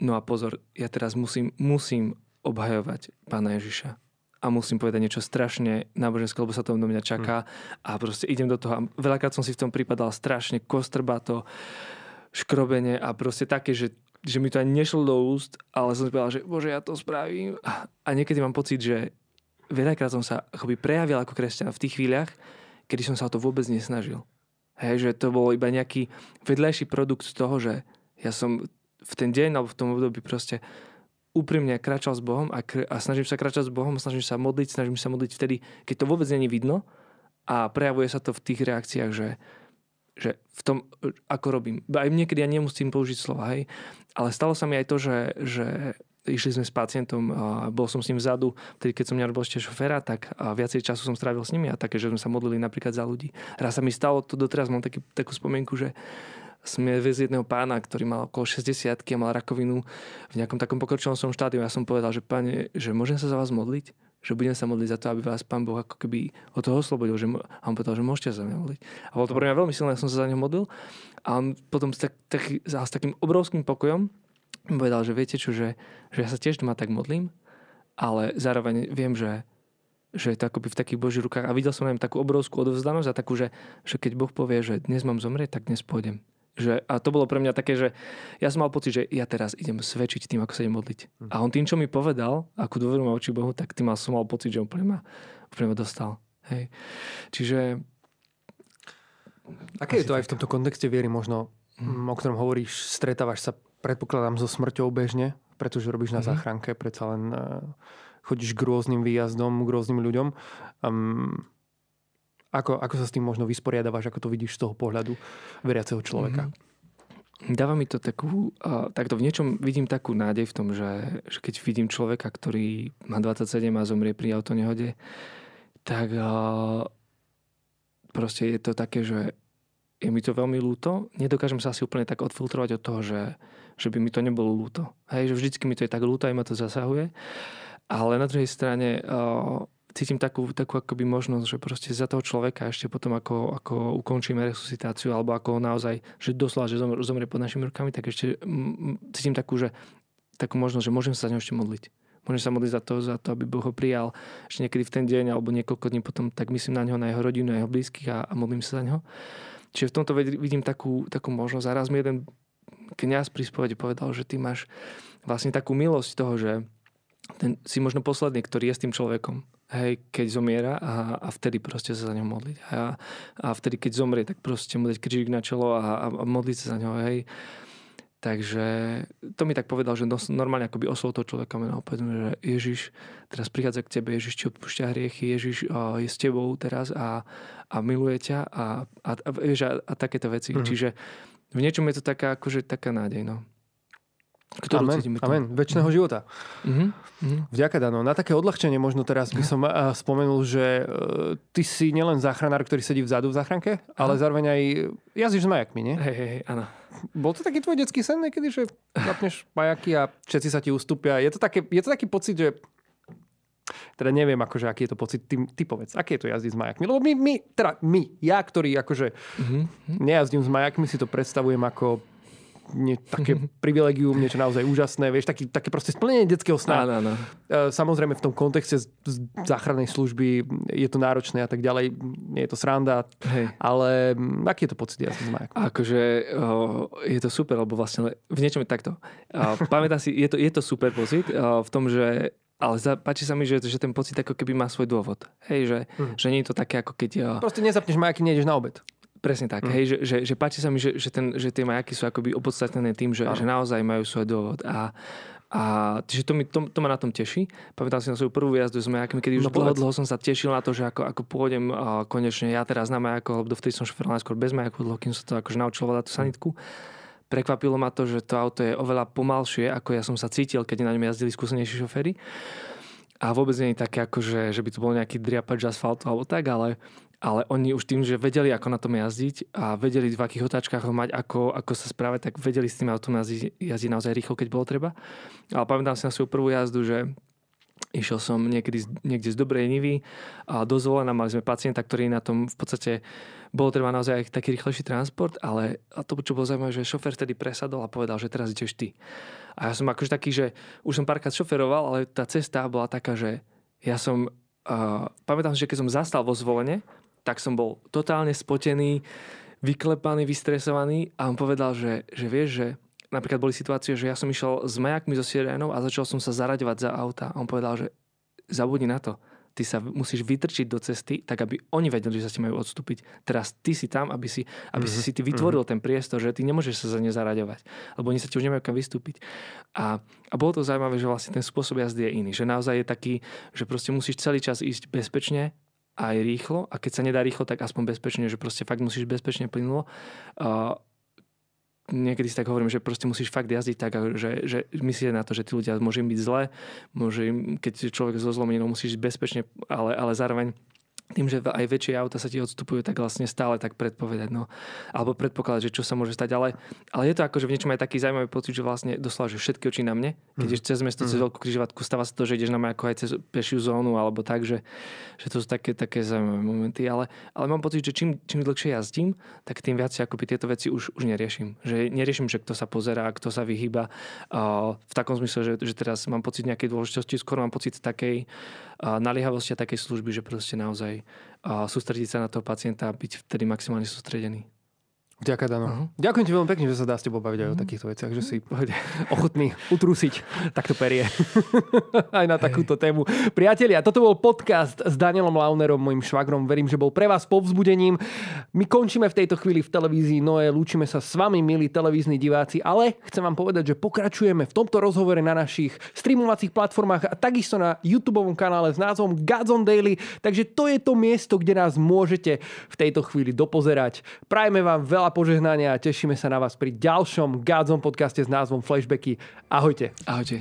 no a pozor, ja teraz musím, musím obhajovať pána Ježiša a musím povedať niečo strašne náboženské, lebo sa to do mňa čaká a proste idem do toho. A veľakrát som si v tom pripadal strašne kostrbato, škrobenie a proste také, že, že mi to ani nešlo do úst, ale som si povedal, že bože, ja to spravím. A niekedy mám pocit, že veľakrát som sa akoby prejavil ako kresťan v tých chvíľach, kedy som sa o to vôbec nesnažil. Hej, že to bol iba nejaký vedľajší produkt z toho, že ja som v ten deň alebo v tom období proste úprimne kráčal s Bohom a, kr- a snažím sa kráčať s Bohom, snažím sa modliť, snažím sa modliť vtedy, keď to vôbec není vidno a prejavuje sa to v tých reakciách, že, že v tom, ako robím. Aj niekedy ja nemusím použiť slova, hej. Ale stalo sa mi aj to, že, že išli sme s pacientom, a bol som s ním vzadu, vtedy keď som nebol ešte šoféra, tak a viacej času som strávil s nimi a také, že sme sa modlili napríklad za ľudí. Raz sa mi stalo, to doteraz mám taký, takú spomienku, že sme viezli jedného pána, ktorý mal okolo 60 a mal rakovinu v nejakom takom pokročilom štádiu. Ja som povedal, že pane, že môžem sa za vás modliť? Že budem sa modliť za to, aby vás pán Boh ako keby od toho oslobodil. Že, a on povedal, že môžete za mňa modliť. A bolo to pre mňa veľmi silné, ja som sa za neho modlil. A on potom tak, tak, s takým obrovským pokojom povedal, že viete čo, že, že ja sa tiež doma tak modlím, ale zároveň viem, že že je to akoby v takých božích rukách. A videl som aj takú obrovskú odovzdanosť a takú, že, že keď Boh povie, že dnes mám zomrieť, tak dnes pôjdem. Že, a to bolo pre mňa také, že ja som mal pocit, že ja teraz idem svedčiť tým, ako sa idem modliť. Mm. A on tým, čo mi povedal, akú dôveru má oči Bohu, tak tým som mal pocit, že úplne ma, úplne ma dostal. Hej. Čiže... Aké je to aj v tomto kontexte viery možno. O ktorom hovoríš, stretávaš sa, predpokladám, so smrťou bežne, pretože robíš na mm. záchranke, predsa len uh, chodíš k rôznym výjazdom, k rôznym ľuďom. Um, ako, ako sa s tým možno vysporiadavaš, ako to vidíš z toho pohľadu veriaceho človeka? Mm-hmm. Dáva mi to takú, takto v niečom vidím takú nádej v tom, že, že keď vidím človeka, ktorý má 27 a zomrie pri autonehode, tak proste je to také, že je mi to veľmi ľúto. Nedokážem sa asi úplne tak odfiltrovať od toho, že, že by mi to nebolo ľúto. Hej, že vždycky mi to je tak ľúto, aj ma to zasahuje. Ale na druhej strane uh, cítim takú, takú akoby možnosť, že proste za toho človeka ešte potom, ako, ako ukončíme resuscitáciu, alebo ako naozaj, že doslova, že zomrie pod našimi rukami, tak ešte mm, cítim takú, že, takú možnosť, že môžem sa za ňo ešte modliť. Môžem sa modliť za to, za to, aby Boh ho prijal ešte niekedy v ten deň alebo niekoľko dní potom, tak myslím na neho, na jeho rodinu, na jeho blízkych a, a modlím sa za neho. Čiže v tomto vidím takú, takú možnosť. A raz mi jeden kniaz pri spovedi povedal, že ty máš vlastne takú milosť toho, že ten, si možno posledný, ktorý je s tým človekom hej, keď zomiera a, a vtedy proste sa za ňo modliť. A, a vtedy, keď zomrie, tak proste mu dať krížik na čelo a, a, modliť sa za ňo, hej. Takže to mi tak povedal, že normálne akoby oslov toho človeka meno povedzme, že Ježiš teraz prichádza k tebe, Ježiš ti odpúšťa hriechy, Ježiš je s tebou teraz a, a miluje ťa a, a, a, a, a takéto veci. Mm-hmm. Čiže v niečom je to taká, akože taká nádej. No ktorú amen, cítime. Amen. Väčšného mm. života. Mm-hmm. Mm-hmm. Vďaka, Dano. Na také odľahčenie možno teraz by [laughs] som uh, spomenul, že uh, ty si nielen záchranár, ktorý sedí vzadu v záchranke, ale zároveň aj jazdíš s majakmi, nie? Hej, hej, áno. Bol to taký tvoj detský sen niekedy, že zapneš majaky a všetci sa ti ustúpia. Je to, také, je to taký pocit, že teda neviem, akože, aký je to pocit. Ty, ty povedz, aké je to jazdiť s majakmi? Lebo my, my, teda my, ja, ktorý akože mm-hmm. nejazdím s majakmi, si to predstavujem ako nie, také privilegium, niečo naozaj úžasné, vieš, taký, také proste splnenie detského sna. Áno, áno. E, samozrejme v tom kontexte z, z záchrannej služby je to náročné a tak ďalej, nie je to sranda, Hej. ale aký je to pocit jazdy z majakom? Akože o, je to super, lebo vlastne v niečom je takto. pamätám si, je to, je to super pocit o, v tom, že ale za, páči sa mi, že, že ten pocit ako keby má svoj dôvod. Hej, že, mm. že nie je to také ako keď... Proste nezapneš majaky, nejdeš na obed. Presne tak, mm. hej, že, že, že páči sa mi, že, že, ten, že tie majaky sú akoby opodstatnené tým, že, že naozaj majú svoj dôvod a, a že to, mi, to, to ma na tom teší. Pamätám si na svoju prvú jazdu s majakmi, kedy už no, dlho, dlho som sa tešil na to, že ako, ako pôjdem a konečne ja teraz na majako, lebo dovtedy som šoferoval najskôr bez majaku, dlho, kým som to akože naučil volať tú sanitku. Prekvapilo ma to, že to auto je oveľa pomalšie, ako ja som sa cítil, keď na ňom jazdili skúsenejší šoféry. A vôbec nie je také, ako že, že by to bol nejaký driapač asfaltu alebo tak, ale ale oni už tým, že vedeli, ako na tom jazdiť a vedeli, v akých otáčkach ho mať, ako, ako sa správať, tak vedeli s tým autom jazdiť, jazdiť naozaj rýchlo, keď bolo treba. Ale pamätám si na svoju prvú jazdu, že Išiel som niekedy, niekde z Dobrej Nivy a dozvolená, mali sme pacienta, ktorý na tom v podstate bolo treba naozaj aj taký rýchlejší transport, ale a to, čo bolo zaujímavé, že šofer vtedy presadol a povedal, že teraz ideš ty. A ja som akože taký, že už som párkrát šoferoval, ale tá cesta bola taká, že ja som, uh, pamätám si, že keď som zastal vo zvolenie, tak som bol totálne spotený, vyklepaný, vystresovaný a on povedal, že, že vieš, že napríklad boli situácie, že ja som išiel s majakmi so sirénou a začal som sa zaraďovať za auta. A on povedal, že zabudni na to. Ty sa musíš vytrčiť do cesty, tak aby oni vedeli, že sa ti majú odstúpiť. Teraz ty si tam, aby si, aby mm-hmm. si ty vytvoril mm-hmm. ten priestor, že ty nemôžeš sa za ne zaraďovať, lebo oni sa ti už nemajú kam vystúpiť. A, a bolo to zaujímavé, že vlastne ten spôsob jazdy je iný. Že naozaj je taký, že proste musíš celý čas ísť bezpečne, aj rýchlo a keď sa nedá rýchlo, tak aspoň bezpečne, že proste fakt musíš bezpečne plynulo. Uh, niekedy si tak hovorím, že proste musíš fakt jazdiť tak, že, že myslíte na to, že tí ľudia môžu im byť zle, môže keď človek so zlomeninou musíš bezpečne, ale, ale zároveň tým, že aj väčšie auta sa ti odstupujú, tak vlastne stále tak predpovedať, no. Alebo predpokladať, že čo sa môže stať. Ale, ale je to ako, že v niečom aj taký zaujímavý pocit, že vlastne doslova, že všetky oči na mne. Keď mm. ideš cez mesto, cez veľkú križovatku, stáva sa to, že ideš na ako aj cez pešiu zónu, alebo tak, že, že to sú také, také zaujímavé momenty. Ale, ale mám pocit, že čím, čím dlhšie jazdím, tak tým viac akoby tieto veci už, už neriešim. Že neriešim, že kto sa pozerá, kto sa vyhýba. V takom zmysle, že, že teraz mám pocit nejakej dôležitosti, skôr mám pocit takej naliehavosti takej služby, že proste naozaj sústrediť sa na toho pacienta a byť vtedy maximálne sústredený. Ďakujem, Dano. Uh-huh. Ďakujem ti veľmi pekne, že sa dá s tebou baviť aj uh-huh. o takýchto veciach, že si [laughs] ochotný utrúsiť takto perie [laughs] aj na takúto tému. Priatelia, toto bol podcast s Danielom Launerom, mojim švagrom. Verím, že bol pre vás povzbudením. My končíme v tejto chvíli v televízii Noé, lúčime sa s vami, milí televízni diváci, ale chcem vám povedať, že pokračujeme v tomto rozhovore na našich streamovacích platformách a takisto na YouTube kanále s názvom Godzone Daily, takže to je to miesto, kde nás môžete v tejto chvíli dopozerať. Prajme vám veľa požehnania a tešíme sa na vás pri ďalšom Godzone podcaste s názvom Flashbacky. Ahojte. Ahojte.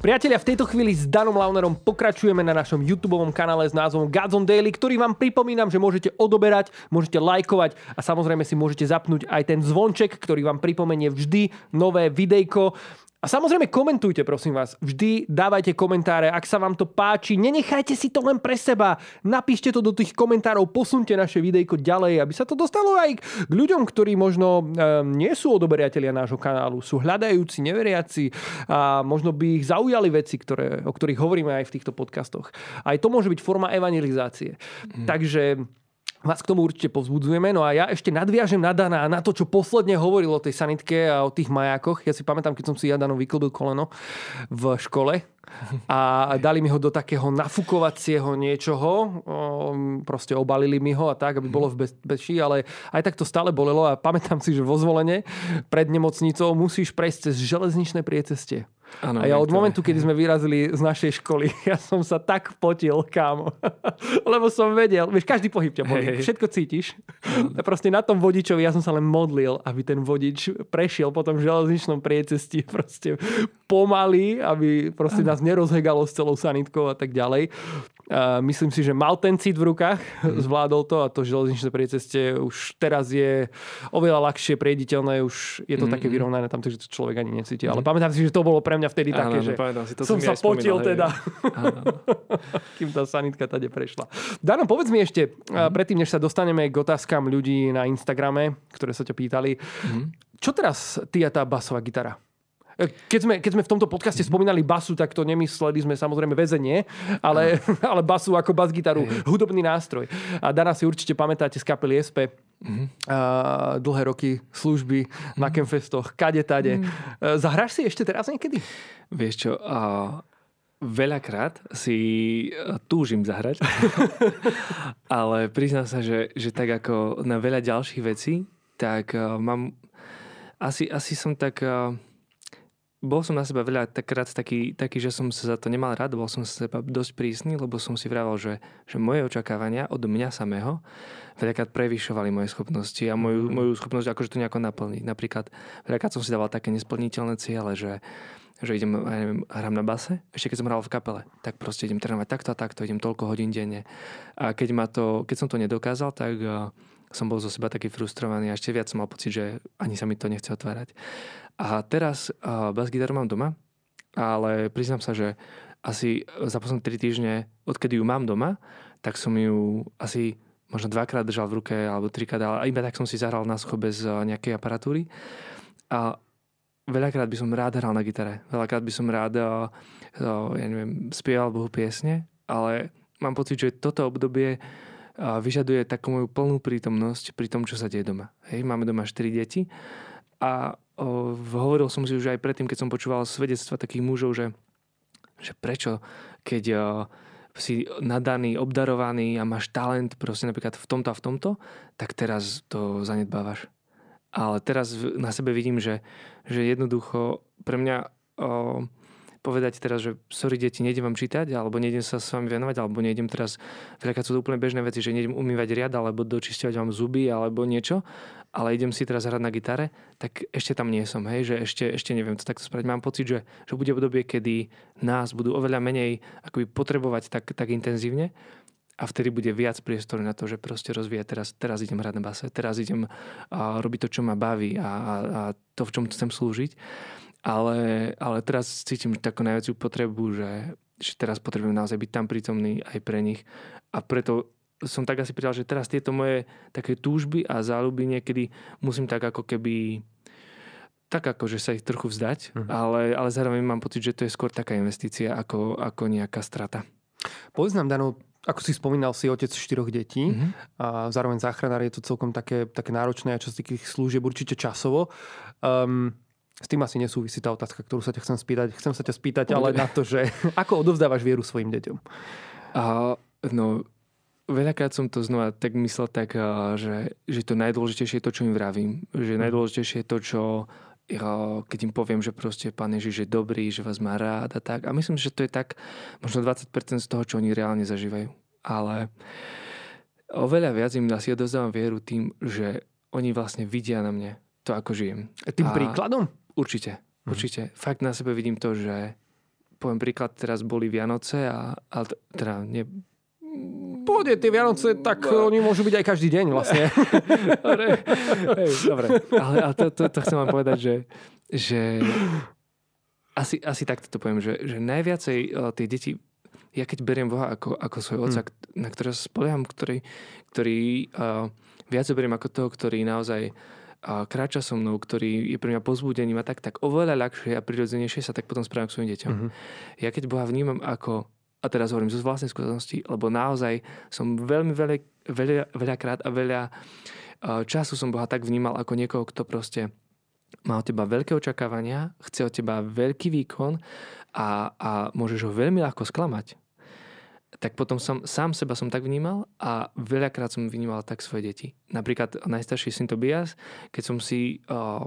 Priatelia, v tejto chvíli s Danom Launerom pokračujeme na našom YouTube kanále s názvom Godzone Daily, ktorý vám pripomínam, že môžete odoberať, môžete lajkovať a samozrejme si môžete zapnúť aj ten zvonček, ktorý vám pripomenie vždy nové videjko. A samozrejme komentujte, prosím vás. Vždy dávajte komentáre, ak sa vám to páči. Nenechajte si to len pre seba. Napíšte to do tých komentárov, posunte naše videjko ďalej, aby sa to dostalo aj k ľuďom, ktorí možno um, nie sú odoberiatelia nášho kanálu, sú hľadajúci, neveriaci a možno by ich zaujali veci, ktoré, o ktorých hovoríme aj v týchto podcastoch. Aj to môže byť forma evangelizácie. Mm. Takže vás k tomu určite povzbudzujeme. No a ja ešte nadviažem na Dana na to, čo posledne hovoril o tej sanitke a o tých majákoch. Ja si pamätám, keď som si ja Danom vyklbil koleno v škole a dali mi ho do takého nafukovacieho niečoho. Proste obalili mi ho a tak, aby bolo v bezpečí, ale aj tak to stále bolelo a pamätám si, že vo zvolenie pred nemocnicou musíš prejsť cez železničné priecestie. Ano, a ja od momentu, kedy sme vyrazili z našej školy, [laughs] ja som sa tak potil, kámo. [laughs] Lebo som vedel, vieš, každý pohyb ťa bolí, hey, všetko cítiš. A proste na tom vodičovi ja som sa len modlil, aby ten vodič prešiel po tom železničnom priecesti [laughs] proste pomaly, aby proste nás nerozhegalo s celou sanitkou a tak ďalej. Myslím si, že mal ten cit v rukách, mm. [laughs] zvládol to a to železničné priecestie už teraz je oveľa ľahšie prejditeľné, už je to mm. také vyrovnané tam, takže to človek ani necíti. Mm. Ale pamätám si, že to bolo pre mňa vtedy také, že si, to som sa potil teda, [laughs] kým tá sanitka tade prešla. Dano, povedz mi ešte, mm. predtým, než sa dostaneme k otázkam ľudí na Instagrame, ktoré sa ťa pýtali, mm. čo teraz ty a tá basová gitara? Keď sme, keď sme v tomto podcaste spomínali basu, tak to nemysleli sme samozrejme väzenie, ale, [laughs] ale basu ako bas-gitaru, hudobný nástroj. A Dana si určite pamätáte z kapely SP, Mm-hmm. Uh, dlhé roky služby mm-hmm. na Kemfestoch, kade tade. Mm-hmm. Zahráš si ešte teraz niekedy? Vieš čo, uh, veľakrát si túžim zahrať, [laughs] ale priznám sa, že, že tak ako na veľa ďalších vecí, tak uh, mám asi, asi som tak uh, bol som na seba veľa takrát taký, taký, že som sa za to nemal rád, bol som sa seba dosť prísny, lebo som si vravel, že, že moje očakávania od mňa samého veľakrát prevyšovali moje schopnosti a moju, mm. moju schopnosť akože to nejako naplniť. Napríklad veľakrát som si dával také nesplniteľné ciele, že, že idem, ja neviem, hrám na base, ešte keď som hral v kapele, tak proste idem trénovať takto a takto, idem toľko hodín denne. A keď, ma to, keď som to nedokázal, tak uh, som bol zo seba taký frustrovaný a ešte viac som mal pocit, že ani sa mi to nechce otvárať. A teraz uh, bas-gitaru mám doma, ale priznám sa, že asi za posledné 3 týždne, odkedy ju mám doma, tak som ju asi možno dvakrát držal v ruke, alebo trikrát, ale iba tak som si zahral na sucho bez nejakej aparatúry. A veľakrát by som rád hral na gitare. Veľakrát by som rád, ja neviem, spieval Bohu piesne, ale mám pocit, že toto obdobie vyžaduje takú moju plnú prítomnosť pri tom, čo sa deje doma. Hej, máme doma 4 deti a o, hovoril som si už aj predtým, keď som počúval svedectva takých mužov, že, že prečo, keď o, si nadaný, obdarovaný a máš talent proste napríklad v tomto a v tomto, tak teraz to zanedbávaš. Ale teraz na sebe vidím, že, že jednoducho pre mňa o, povedať teraz, že sorry deti, nejdem vám čítať, alebo nejdem sa s vami venovať, alebo nejdem teraz, veľakrát sú to úplne bežné veci, že nejdem umývať riad, alebo dočisťovať vám zuby, alebo niečo, ale idem si teraz hrať na gitare, tak ešte tam nie som, hej, že ešte, ešte neviem to takto spraviť. Mám pocit, že, že bude obdobie, kedy nás budú oveľa menej akoby potrebovať tak, tak intenzívne a vtedy bude viac priestoru na to, že proste rozvíjať teraz, teraz idem hrať na base, teraz idem a, robiť to, čo ma baví a, a, a to, v čom chcem slúžiť. Ale, ale teraz cítim takú najväčšiu potrebu, že, že teraz potrebujem naozaj byť tam prítomný aj pre nich. A preto som tak asi pridal, že teraz tieto moje také túžby a záľuby niekedy musím tak ako keby tak ako, že sa ich trochu vzdať, uh-huh. ale, ale zároveň mám pocit, že to je skôr taká investícia ako, ako nejaká strata. Povedz nám, Dano, ako si spomínal, si otec štyroch detí uh-huh. a zároveň záchranár je to celkom také, také náročné a z tých služieb určite časovo. Um, s tým asi nesúvisí tá otázka, ktorú sa ťa chcem spýtať. Chcem sa ťa spýtať ale na to, že [laughs] ako odovzdávaš vieru svojim deťom? A, no, veľakrát som to znova tak myslel tak, že, že to najdôležitejšie je to, čo im vravím. Že mhm. najdôležitejšie je to, čo keď im poviem, že proste pán Ježiš je dobrý, že vás má rád a tak. A myslím, že to je tak možno 20% z toho, čo oni reálne zažívajú. Ale oveľa viac im asi odozdávam vieru tým, že oni vlastne vidia na mne to, ako žijem. Tým a... príkladom? Určite, mhm. určite. Mm. Fakt na sebe vidím to, že poviem príklad, teraz boli Vianoce a, a teda ne, Pôjde tie Vianoce, tak oni môžu byť aj každý deň vlastne. [laughs] dobre, Hej, dobre. ale, ale to, to, to chcem vám povedať, že, že asi, asi takto to poviem, že, že najviacej uh, tie deti, ja keď beriem Boha ako, ako svoj otca, hmm. na ktorého sa spolieham, ktorý, ktorý uh, viac beriem ako toho, ktorý naozaj a kráča so mnou, ktorý je pre mňa pozbudením a tak, tak oveľa ľahšie a prirodzenejšie sa tak potom správam k svojim deťom. Mm-hmm. Ja keď Boha vnímam ako, a teraz hovorím zo vlastnej skúsenosti, lebo naozaj som veľmi veľa, veľa, veľakrát a veľa času som Boha tak vnímal ako niekoho, kto proste má od teba veľké očakávania, chce od teba veľký výkon a, a môžeš ho veľmi ľahko sklamať tak potom som, sám seba som tak vnímal a veľakrát som vnímal tak svoje deti. Napríklad najstarší syn Tobias, keď som si uh,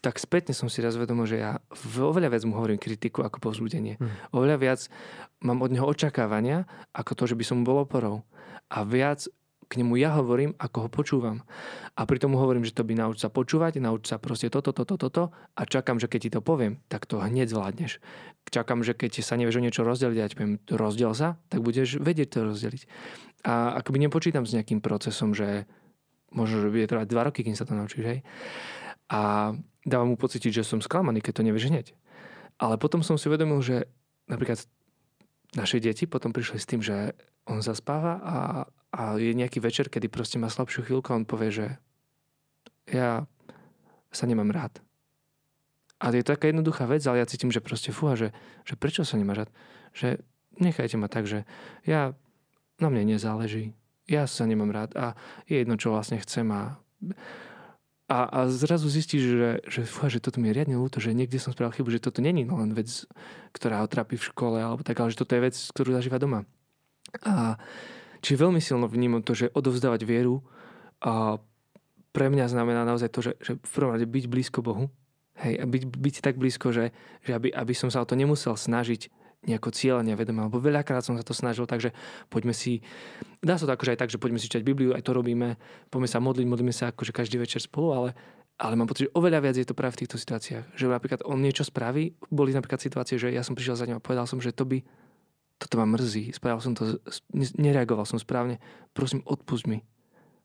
tak spätne som si raz vedomil, že ja oveľa viac mu hovorím kritiku ako povzbudenie. Hmm. Oveľa viac mám od neho očakávania ako to, že by som mu bol oporou. A viac k nemu ja hovorím, ako ho počúvam. A pri tomu hovorím, že to by nauč sa počúvať, nauč sa proste toto, toto, toto a čakám, že keď ti to poviem, tak to hneď zvládneš. Čakám, že keď sa nevieš o niečo rozdeliť, ja poviem, rozdiel sa, tak budeš vedieť to rozdeliť. A akoby nepočítam s nejakým procesom, že možno, že bude trvať dva roky, kým sa to naučíš, hej. A dávam mu pocítiť, že som sklamaný, keď to nevieš hneď. Ale potom som si uvedomil, že napríklad naše deti potom prišli s tým, že on zaspáva a, a je nejaký večer, kedy proste má slabšiu chvíľku a on povie, že ja sa nemám rád. A je to taká jednoduchá vec, ale ja cítim, že proste fúha, že, že prečo sa nemá rád? Že nechajte ma tak, že ja, na mne nezáleží. Ja sa nemám rád a je jedno, čo vlastne chcem a, a, a zrazu zistíš, že, že, fúha, že toto mi je riadne ľúto, že niekde som spravil chybu, že toto není len vec, ktorá ho trápi v škole, alebo tak, ale že toto je vec, ktorú zažíva doma. A Čiže veľmi silno vnímam to, že odovzdávať vieru a pre mňa znamená naozaj to, že, že v prvom rade byť blízko Bohu. Hej, a byť, byť tak blízko, že, že aby, aby som sa o to nemusel snažiť nejako cieľenia vedome, lebo veľakrát som sa to snažil, takže poďme si, dá sa to akože aj tak, že poďme si čítať Bibliu, aj to robíme, poďme sa modliť, modlíme sa akože každý večer spolu, ale, ale mám pocit, že oveľa viac je to práve v týchto situáciách. Že napríklad on niečo spraví, boli napríklad situácie, že ja som prišiel za ňou a povedal som, že to by, toto ma mrzí, spravil som to, nereagoval som správne, prosím, odpust mi.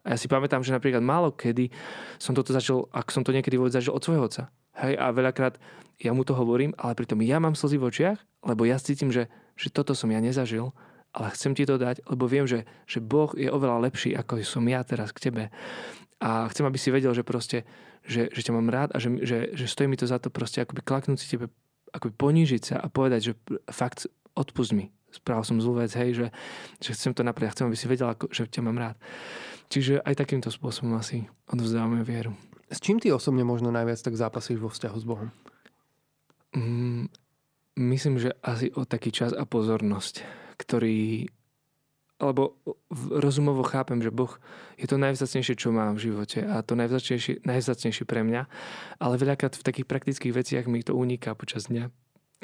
A ja si pamätám, že napríklad málo kedy som toto začal, ak som to niekedy vôbec začal od svojho otca. Hej, a veľakrát ja mu to hovorím, ale pritom ja mám slzy v očiach, lebo ja cítim, že, že toto som ja nezažil, ale chcem ti to dať, lebo viem, že, že Boh je oveľa lepší, ako som ja teraz k tebe. A chcem, aby si vedel, že proste, že, že ťa mám rád a že, že, že stojí mi to za to proste akoby klaknúť si tebe, akoby ponížiť sa a povedať, že fakt odpust mi. Spravil som zlú vec, hej, že, že chcem to napriať, chcem, aby si vedel, ako, že ťa mám rád. Čiže aj takýmto spôsobom asi odvzdávame vieru. S čím ty osobne možno najviac tak zápasíš vo vzťahu s Bohom? Mm, myslím, že asi o taký čas a pozornosť, ktorý alebo rozumovo chápem, že Boh je to najvzácnejšie, čo mám v živote a to najvzácnejšie, najvzácnejšie pre mňa, ale veľakrát v takých praktických veciach mi to uniká počas dňa.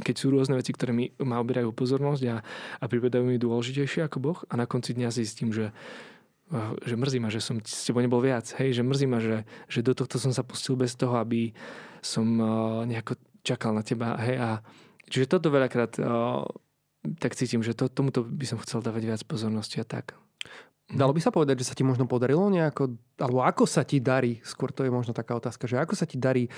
Keď sú rôzne veci, ktoré mi ma oberajú pozornosť a, a pripadajú mi dôležitejšie ako Boh a na konci dňa zistím, že, že mrzí ma, že som s tebou nebol viac. Hej, že mrzí ma, že, že do tohto som sa pustil bez toho, aby som nejako čakal na teba. Hej, a čiže toto veľakrát uh, tak cítim, že to, tomuto by som chcel dávať viac pozornosti a tak. Dalo by sa povedať, že sa ti možno podarilo nejako, alebo ako sa ti darí, skôr to je možno taká otázka, že ako sa ti darí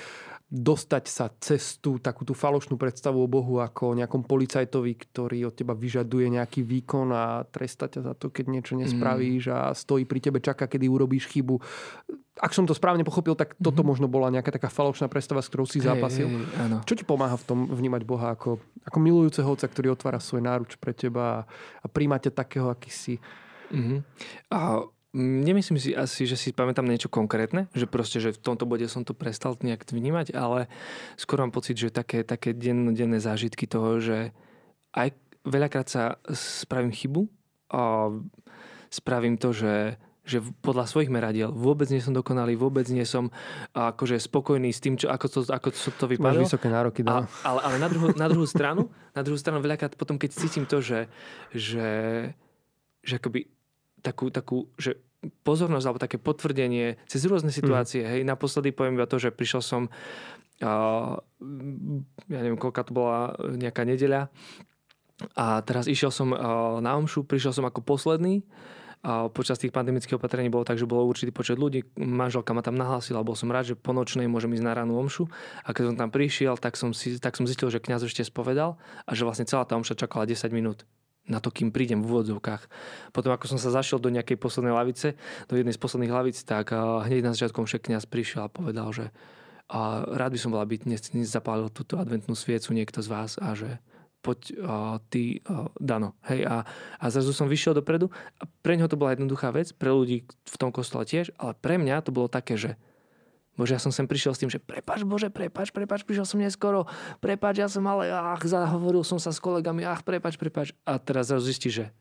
dostať sa cez tú takú tú falošnú predstavu o Bohu ako nejakom policajtovi, ktorý od teba vyžaduje nejaký výkon a tresta ťa za to, keď niečo nespravíš a stojí pri tebe, čaká, kedy urobíš chybu. Ak som to správne pochopil, tak toto mm-hmm. možno bola nejaká taká falošná predstava, s ktorou si zápasil. Hey, hey, áno. Čo ti pomáha v tom vnímať Boha ako, ako milujúceho otca, ktorý otvára svoj náruč pre teba a príjma ťa takého, aký si? Mm-hmm. A nemyslím si asi, že si pamätám niečo konkrétne, že proste, že v tomto bode som to prestal nejak vnímať, ale skôr mám pocit, že také, také dennodenné zážitky toho, že aj veľakrát sa spravím chybu a spravím to, že že podľa svojich meradiel vôbec nie som dokonalý, vôbec nie som akože spokojný s tým, čo, ako, to, ako to, to vypadá. Máš vysoké nároky, dá. ale, ale na, druhú, na druhú stranu, na druhú stranu veľakrát potom, keď cítim to, že, že, že akoby takú, takú že pozornosť alebo také potvrdenie cez rôzne mhm. situácie. Mm. Hej, naposledy poviem iba to, že prišiel som uh, ja neviem, koľka to bola nejaká nedeľa a teraz išiel som uh, na omšu, prišiel som ako posledný a počas tých pandemických opatrení bolo tak, že bolo určitý počet ľudí. Manželka ma tam nahlásila, bol som rád, že po nočnej môžem ísť na ránu omšu. A keď som tam prišiel, tak som, si, tak som zistil, že kňaz ešte spovedal a že vlastne celá tá omša čakala 10 minút na to, kým prídem v úvodzovkách. Potom ako som sa zašiel do nejakej poslednej lavice, do jednej z posledných lavic, tak hneď na začiatku však kniaz prišiel a povedal, že a rád by som bol, aby dnes, dnes zapálil túto adventnú sviecu niekto z vás a že poď uh, ty, uh, Dano. Hej, a, a zrazu som vyšiel dopredu a pre neho to bola jednoduchá vec, pre ľudí v tom kostole tiež, ale pre mňa to bolo také, že Bože, ja som sem prišiel s tým, že prepač Bože, prepač, prepač, prišiel som neskoro, prepač, ja som ale, ach, zahovoril som sa s kolegami, ach, prepač, prepač. A teraz zrazu zistí, že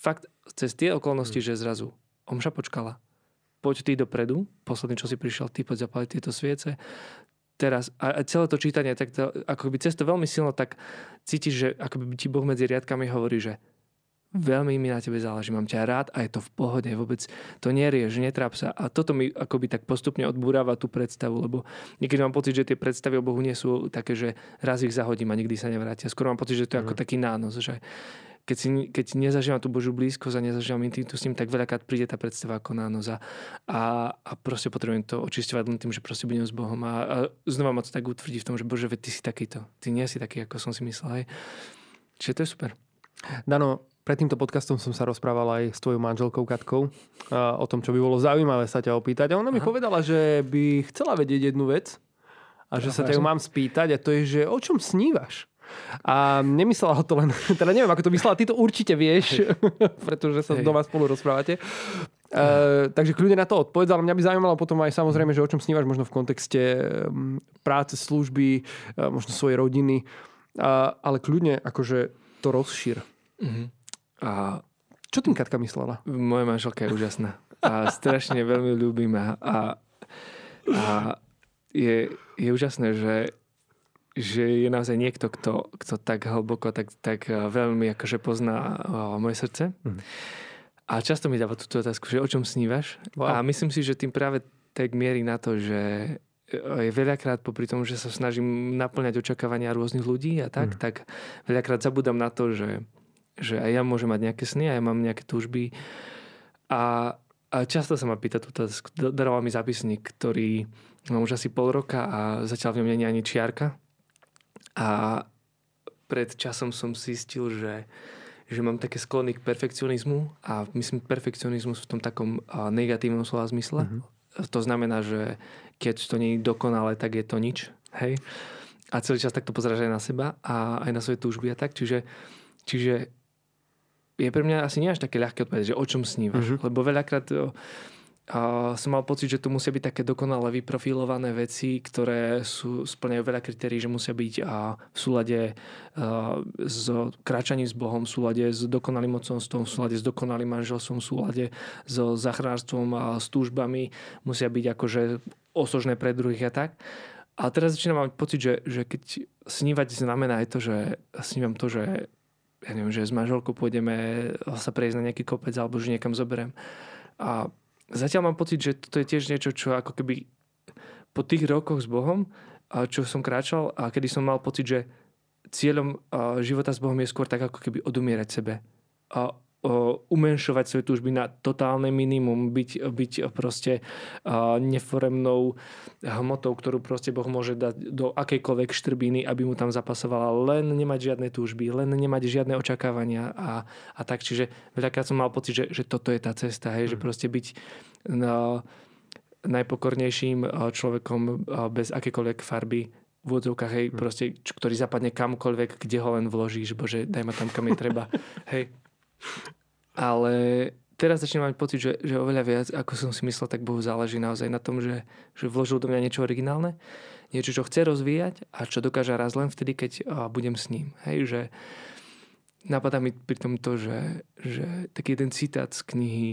fakt cez tie okolnosti, mm. že zrazu omša počkala. Poď ty dopredu, posledný, čo si prišiel, ty poď zapaliť tieto sviece. Teraz, a celé to čítanie, tak to, ako by cez to veľmi silno, tak cítiš, že ako by ti Boh medzi riadkami hovorí, že veľmi mi na tebe záleží, mám ťa rád a je to v pohode, vôbec to nerieš, netráp sa. A toto mi akoby tak postupne odbúrava tú predstavu, lebo niekedy mám pocit, že tie predstavy o Bohu nie sú také, že raz ich zahodím a nikdy sa nevrátia. Skoro mám pocit, že to je mm. ako mhm. taký nános, že keď, si, keď nezažívam tú Božiu blízkosť a nezažívam intimitu s ním, tak veľakrát príde tá predstava ako nános a, a, a proste potrebujem to očisťovať len tým, že proste budem s Bohom a, a znova ma to tak utvrdí v tom, že Bože, ty si takýto, ty nie si taký, ako som si myslel. Hej. Čiže to je super. Dano, pred týmto podcastom som sa rozprával aj s tvojou manželkou Katkou o tom, čo by bolo zaujímavé sa ťa opýtať. A ona mi Aha. povedala, že by chcela vedieť jednu vec a že sa ťa mám spýtať a to je, že o čom snívaš? A nemyslela ho to len, [laughs] teda neviem, ako to myslela, ty to určite vieš, [laughs] pretože sa Hej. doma spolu rozprávate. Uh, takže kľudne na to odpovedz, ale mňa by zaujímalo potom aj samozrejme, že o čom snívaš možno v kontexte práce, služby, možno svojej rodiny, uh, ale kľudne akože to rozšír. Uh-huh. A čo tým Katka myslela? Moja manželka je úžasná. A strašne veľmi ľúbim a, a, a je, je úžasné, že, že je naozaj niekto, kto, kto tak hlboko, tak, tak veľmi akože pozná moje srdce. Mm. A často mi dáva túto otázku, že o čom snívaš? Wow. A myslím si, že tým práve tak mierí na to, že je veľakrát popri tom, že sa snažím naplňať očakávania rôznych ľudí a tak, mm. tak veľakrát zabudám na to, že že aj ja môžem mať nejaké sny, aj ja mám nejaké túžby. A, a často sa ma pýta túto, daroval mi zápisník, ktorý Mám už asi pol roka a zatiaľ v ňom nie je ani čiarka. A pred časom som zistil, že, že mám také sklony k perfekcionizmu a myslím perfekcionizmus v tom takom negatívnom slova zmysle. Mm-hmm. To znamená, že keď to nie je dokonalé, tak je to nič. Hej? A celý čas takto pozeráš aj na seba a aj na svoje túžby a tak. Čiže, čiže je pre mňa asi nie až také ľahké odpovedať, že o čom snívaš. Uh-huh. Lebo veľakrát a som mal pocit, že tu musia byť také dokonale vyprofilované veci, ktoré sú, splňajú veľa kritérií, že musia byť a, v súlade a, s kráčaním s Bohom, v súlade s dokonalým mocnostvom, v súlade s dokonalým manželstvom, v súlade so zachránstvom a s túžbami, musia byť akože osožné pre druhých a tak. A teraz začínam mať pocit, že, že keď snívať znamená aj to, že snívam to, že ja neviem, že s manželkou pôjdeme sa prejsť na nejaký kopec alebo že niekam zoberiem. A zatiaľ mám pocit, že toto je tiež niečo, čo ako keby po tých rokoch s Bohom, čo som kráčal a kedy som mal pocit, že cieľom života s Bohom je skôr tak ako keby odumierať sebe. A umenšovať svoje túžby na totálne minimum, byť, byť proste neforemnou hmotou, ktorú proste Boh môže dať do akejkoľvek štrbiny, aby mu tam zapasovala len nemať žiadne túžby, len nemať žiadne očakávania a, a tak. Čiže veľakrát som mal pocit, že, že toto je tá cesta, hej, mm. že proste byť no, najpokornejším človekom bez akékoľvek farby v úvodzovkách, hej, mm. proste, ktorý zapadne kamkoľvek, kde ho len vložíš, bože, daj ma tam, kam je treba. [laughs] hej, ale teraz začínam mať pocit, že, že oveľa viac, ako som si myslel, tak Bohu záleží naozaj na tom, že, že vložil do mňa niečo originálne, niečo, čo chce rozvíjať a čo dokáže raz len vtedy, keď budem s ním. Hej, že napadá mi pri tom to, že, že taký jeden citát z knihy,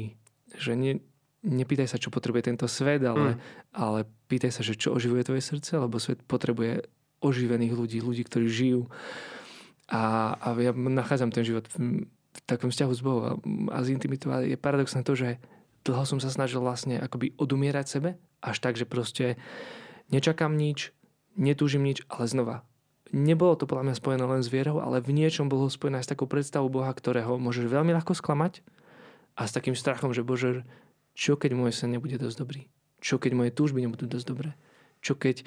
že ne, nepýtaj sa, čo potrebuje tento svet, ale, mm. ale pýtaj sa, že čo oživuje tvoje srdce, lebo svet potrebuje oživených ľudí, ľudí, ktorí žijú. A, a ja nachádzam ten život v takom vzťahu s Bohom a s intimitou je paradoxné to, že dlho som sa snažil vlastne akoby odumierať sebe, až tak, že proste nečakám nič, netúžim nič, ale znova. Nebolo to podľa mňa spojené len s vierou, ale v niečom bolo spojené s takou predstavou Boha, ktorého môžeš veľmi ľahko sklamať a s takým strachom, že Bože, čo keď môj sen nebude dosť dobrý? Čo keď moje túžby nebudú dosť dobré? Čo keď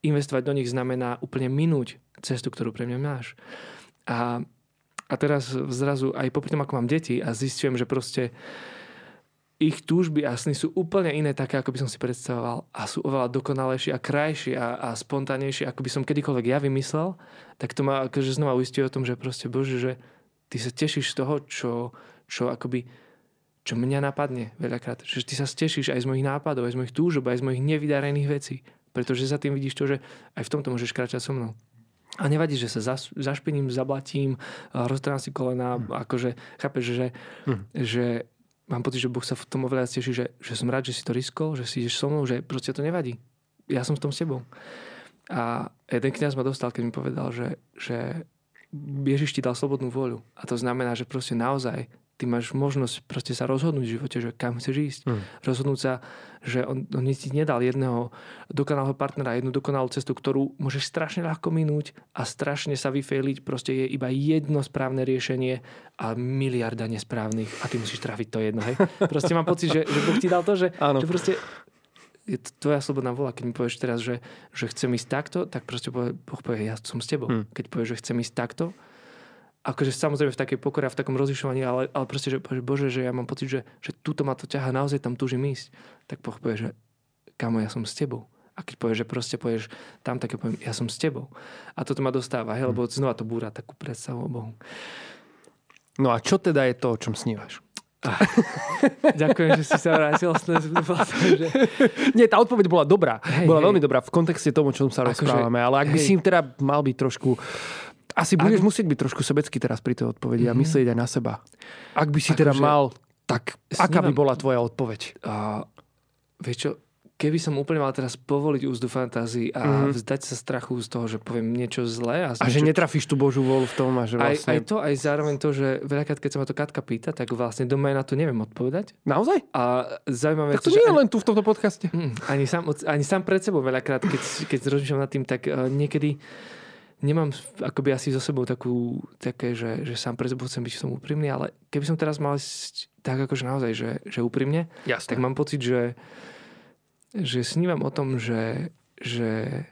investovať do nich znamená úplne minúť cestu, ktorú pre mňa máš? A a teraz zrazu aj popri tom, ako mám deti a zistujem, že proste ich túžby a sny sú úplne iné také, ako by som si predstavoval a sú oveľa dokonalejšie a krajšie a, a spontánnejšie, ako by som kedykoľvek ja vymyslel, tak to ma akože znova uistuje o tom, že proste Bože, že ty sa tešíš z toho, čo, čo akoby čo mňa napadne veľakrát. Že ty sa tešíš aj z mojich nápadov, aj z mojich túžob, aj z mojich nevydarených vecí. Pretože za tým vidíš to, že aj v tomto môžeš kráčať so mnou. A nevadí, že sa zaš, zašpiním, zablatím, roztrám si kolena, hmm. akože chápeš, že, hmm. že mám pocit, že Boh sa v tom oveľa teší, že, že som rád, že si to riskol, že si ideš so mnou, že proste to nevadí. Ja som v tom s tebou. A jeden kniaz ma dostal, keď mi povedal, že, že Ježiš ti dal slobodnú voľu. A to znamená, že proste naozaj ty máš možnosť proste sa rozhodnúť v živote, že kam chceš ísť. Mm. Rozhodnúť sa, že on, on ti nedal jedného dokonalého partnera, jednu dokonalú cestu, ktorú môžeš strašne ľahko minúť a strašne sa vyfejliť. Proste je iba jedno správne riešenie a miliarda nesprávnych a ty musíš trafiť to jedno. Hej? [laughs] Proste mám pocit, že, že Boh ti dal to, že, že proste je to tvoja slobodná vola. Keď mi povieš teraz, že, že chcem ísť takto, tak proste Boh povie, ja som s tebou. Hmm. Keď povieš, že chcem ísť takto, akože samozrejme v takej pokore a v takom rozlišovaní, ale, ale proste, že bože, že ja mám pocit, že, že túto ma to ťaha, naozaj tam túžim ísť, tak povie, že kamo, ja som s tebou. A keď povieš, že proste povieš tam, tak ja poviem, ja som s tebou. A toto ma dostáva, hej, lebo znova to búra takú predstavu o Bohu. No a čo teda je to, o čom snívaš? Ah, [laughs] ďakujem, že si sa vrátil. Že... [laughs] Nie, tá odpoveď bola dobrá. Hej, bola hej. veľmi dobrá v kontexte tomu, čo sa akože, rozprávame. Ale ak by hej. si teda mal byť trošku asi budeš ak... musieť byť trošku sebecký teraz pri tej odpovedi mm-hmm. a mhm. myslieť aj na seba. Ak by si Ako teda že... mal, tak snívam... aká by bola tvoja odpoveď? Uh, vieš čo, keby som úplne mal teraz povoliť úzdu fantázii a mm-hmm. vzdať sa strachu z toho, že poviem niečo zlé. A, a že netrafíš tú Božú volu v tom. A že vlastne... aj, aj to, aj zároveň to, že veľakrát, keď sa ma to Katka pýta, tak vlastne doma na to neviem odpovedať. Naozaj? A zaujímavé tak to nie je len tu v tomto podcaste. Mm, ani, sám, ani sám pred sebou veľakrát, keď, keď rozmýšľam nad tým, tak uh, niekedy nemám akoby asi so sebou takú, také, že, že sám pre sebou chcem byť v tom úprimný, ale keby som teraz mal tak akože naozaj, že, že úprimne, Jasne. tak mám pocit, že že snívam o tom, že, že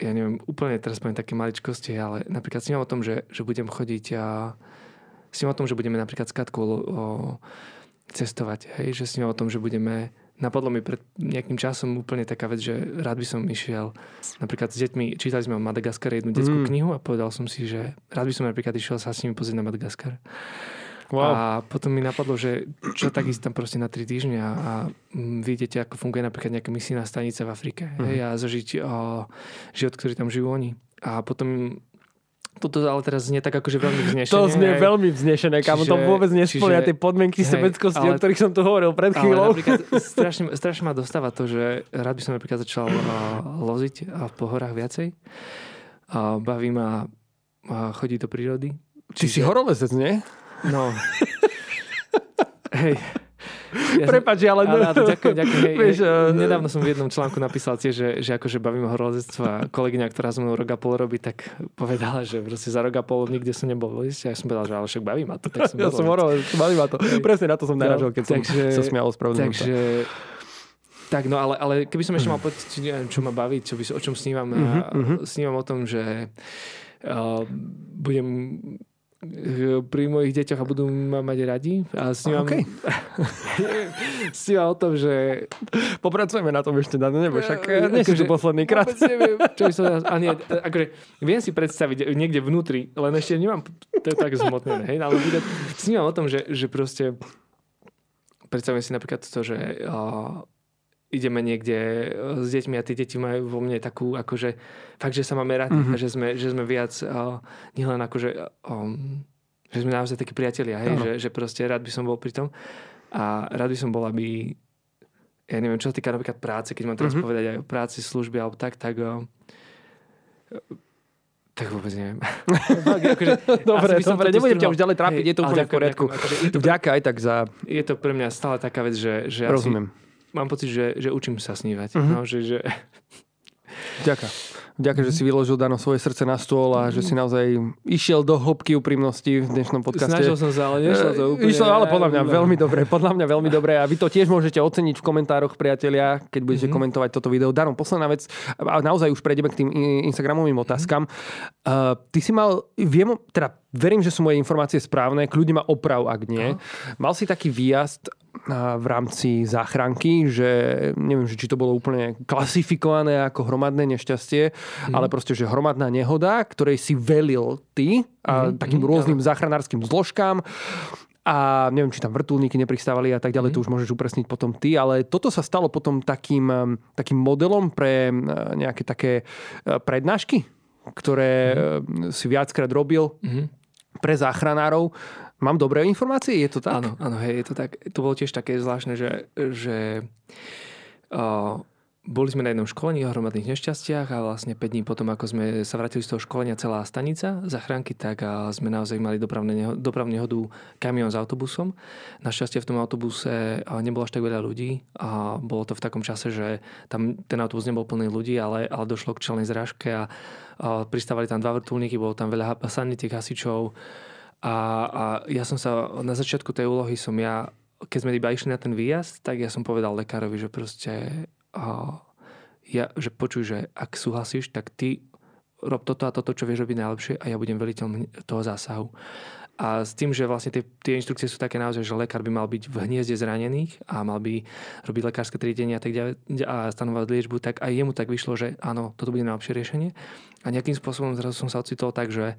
ja neviem, úplne teraz poviem také maličkosti, ale napríklad snívam o tom, že, že budem chodiť a snívam o tom, že budeme napríklad s Katkou o, cestovať, hej, že snívam o tom, že budeme napadlo mi pred nejakým časom úplne taká vec, že rád by som išiel napríklad s deťmi, čítali sme o Madagaskare jednu detskú mm. knihu a povedal som si, že rád by som napríklad išiel sa s nimi pozrieť na Madagaskar. Wow. A potom mi napadlo, že čo tak ísť tam proste na tri týždňa a vidíte, ako funguje napríklad nejaká misijná stanica v Afrike. Mm. Hej, a zažiť o, život, ktorý tam žijú oni. A potom toto ale teraz znie tak akože veľmi vznešené. To znie aj. veľmi vznešené, kam to vôbec nesplňa tie podmienky hej, sebeckosti, ale, o ktorých som tu hovoril pred chvíľou. [laughs] strašne, strašne ma dostáva to, že rád by som napríklad začal uh, loziť uh, v pohorách viacej. Uh, baví ma uh, chodiť do prírody. Ty Čiže... si horolezec, nie? No. [laughs] Hej. Ja Prepač, ale... ale, ale ďakujem, ďakujem. Hej, Vieš, uh... Nedávno som v jednom článku napísal tiež, že, že akože bavím horolezectvo a kolegyňa, ktorá so mnou rok a pol robí, tak povedala, že proste za rok a pol nikde som nebol. A ja som povedal, že ale však baví ma to. Tak som ja som horolezec, baví ma to. Hej. Presne na to som narážal, keď takže, som sa smial Takže, tak, no ale, ale keby som ešte mal povedať, čo ma baví, čo by, o čom snívam, uh-huh. snívam o tom, že uh, budem pri mojich deťoch a budú ma mať radi. A snívam, okay. [laughs] snívam o tom, že... Popracujeme na tom ešte, na nebo, však uh, nie akože, posledný krát. neviem, čo by som... A nie, akože, viem si predstaviť niekde vnútri, len ešte nemám to tak zmotnené. Hej, ale snívam o tom, že, že proste predstavujem si napríklad to, že uh, ideme niekde e, s deťmi a tí deti majú vo mne takú, akože fakt, že sa máme radi mm-hmm. a že sme, že sme viac uh, nielen akože um, že sme naozaj takí priatelia, hej, že, že proste rád by som bol pri tom a rád by som bol, aby ja neviem, čo sa týka napríklad práce, keď mám teraz mm-hmm. povedať aj o práci, služby alebo tak, tak uh, tak vôbec neviem. akože, [laughs] dobre, dobre, nebudem ťa už ďalej trápiť, hej, je to úplne v poriadku. Akože, Vďaka aj tak za... Je to pre mňa stále taká vec, že, že Rozumiem. Asi, mám pocit, že, že učím sa snívať. Uh-huh. No, že, že... Ďakujem. Ďakujem, že si vyložil Dano svoje srdce na stôl a že si naozaj išiel do hĺbky úprimnosti v dnešnom podcaste. Snažil som sa, ale nešlo to úplne. Išlo, ale podľa mňa veľmi dobre, podľa mňa veľmi dobre a vy to tiež môžete oceniť v komentároch, priatelia, keď budete mm-hmm. komentovať toto video. Dano, posledná vec, a naozaj už prejdeme k tým Instagramovým otázkam. Mm-hmm. Uh, ty si mal, viem, teda verím, že sú moje informácie správne, kľudne ma oprav, ak nie. Aha. Mal si taký výjazd v rámci záchranky, že neviem, že či to bolo úplne klasifikované ako hromadné nešťastie, mm. ale proste, že hromadná nehoda, ktorej si velil ty a mm. takým mm. rôznym záchranárskym zložkám a neviem, či tam vrtulníky nepristávali a tak ďalej, mm. to už môžeš upresniť potom ty, ale toto sa stalo potom takým, takým modelom pre nejaké také e, prednášky, ktoré mm. si viackrát robil mm. Pre záchranárov Mám dobré informácie? Je to tak? Áno, áno, hej, je to tak. To bolo tiež také zvláštne, že, že uh, boli sme na jednom školení o hromadných nešťastiach a vlastne 5 dní potom, ako sme sa vrátili z toho školenia celá stanica zachránky, tak a sme naozaj mali dopravne dopravnú nehodu kamión s autobusom. Našťastie v tom autobuse nebolo až tak veľa ľudí a bolo to v takom čase, že tam ten autobus nebol plný ľudí, ale, ale došlo k čelnej zrážke a, a pristávali tam dva vrtulníky, bolo tam veľa sanitiek hasičov, a, a ja som sa, na začiatku tej úlohy som ja, keď sme iba išli na ten výjazd, tak ja som povedal lekárovi, že proste, a, ja, že počuj, že ak súhlasíš, tak ty rob toto a toto, čo vieš robiť najlepšie a ja budem veliteľ toho zásahu. A s tým, že vlastne tie, tie inštrukcie sú také naozaj, že lekár by mal byť v hniezde zranených a mal by robiť lekárske triedenie a tak ďalej a stanovať liečbu, tak aj jemu tak vyšlo, že áno, toto bude najlepšie riešenie. A nejakým spôsobom zrazu som sa ocitol tak, že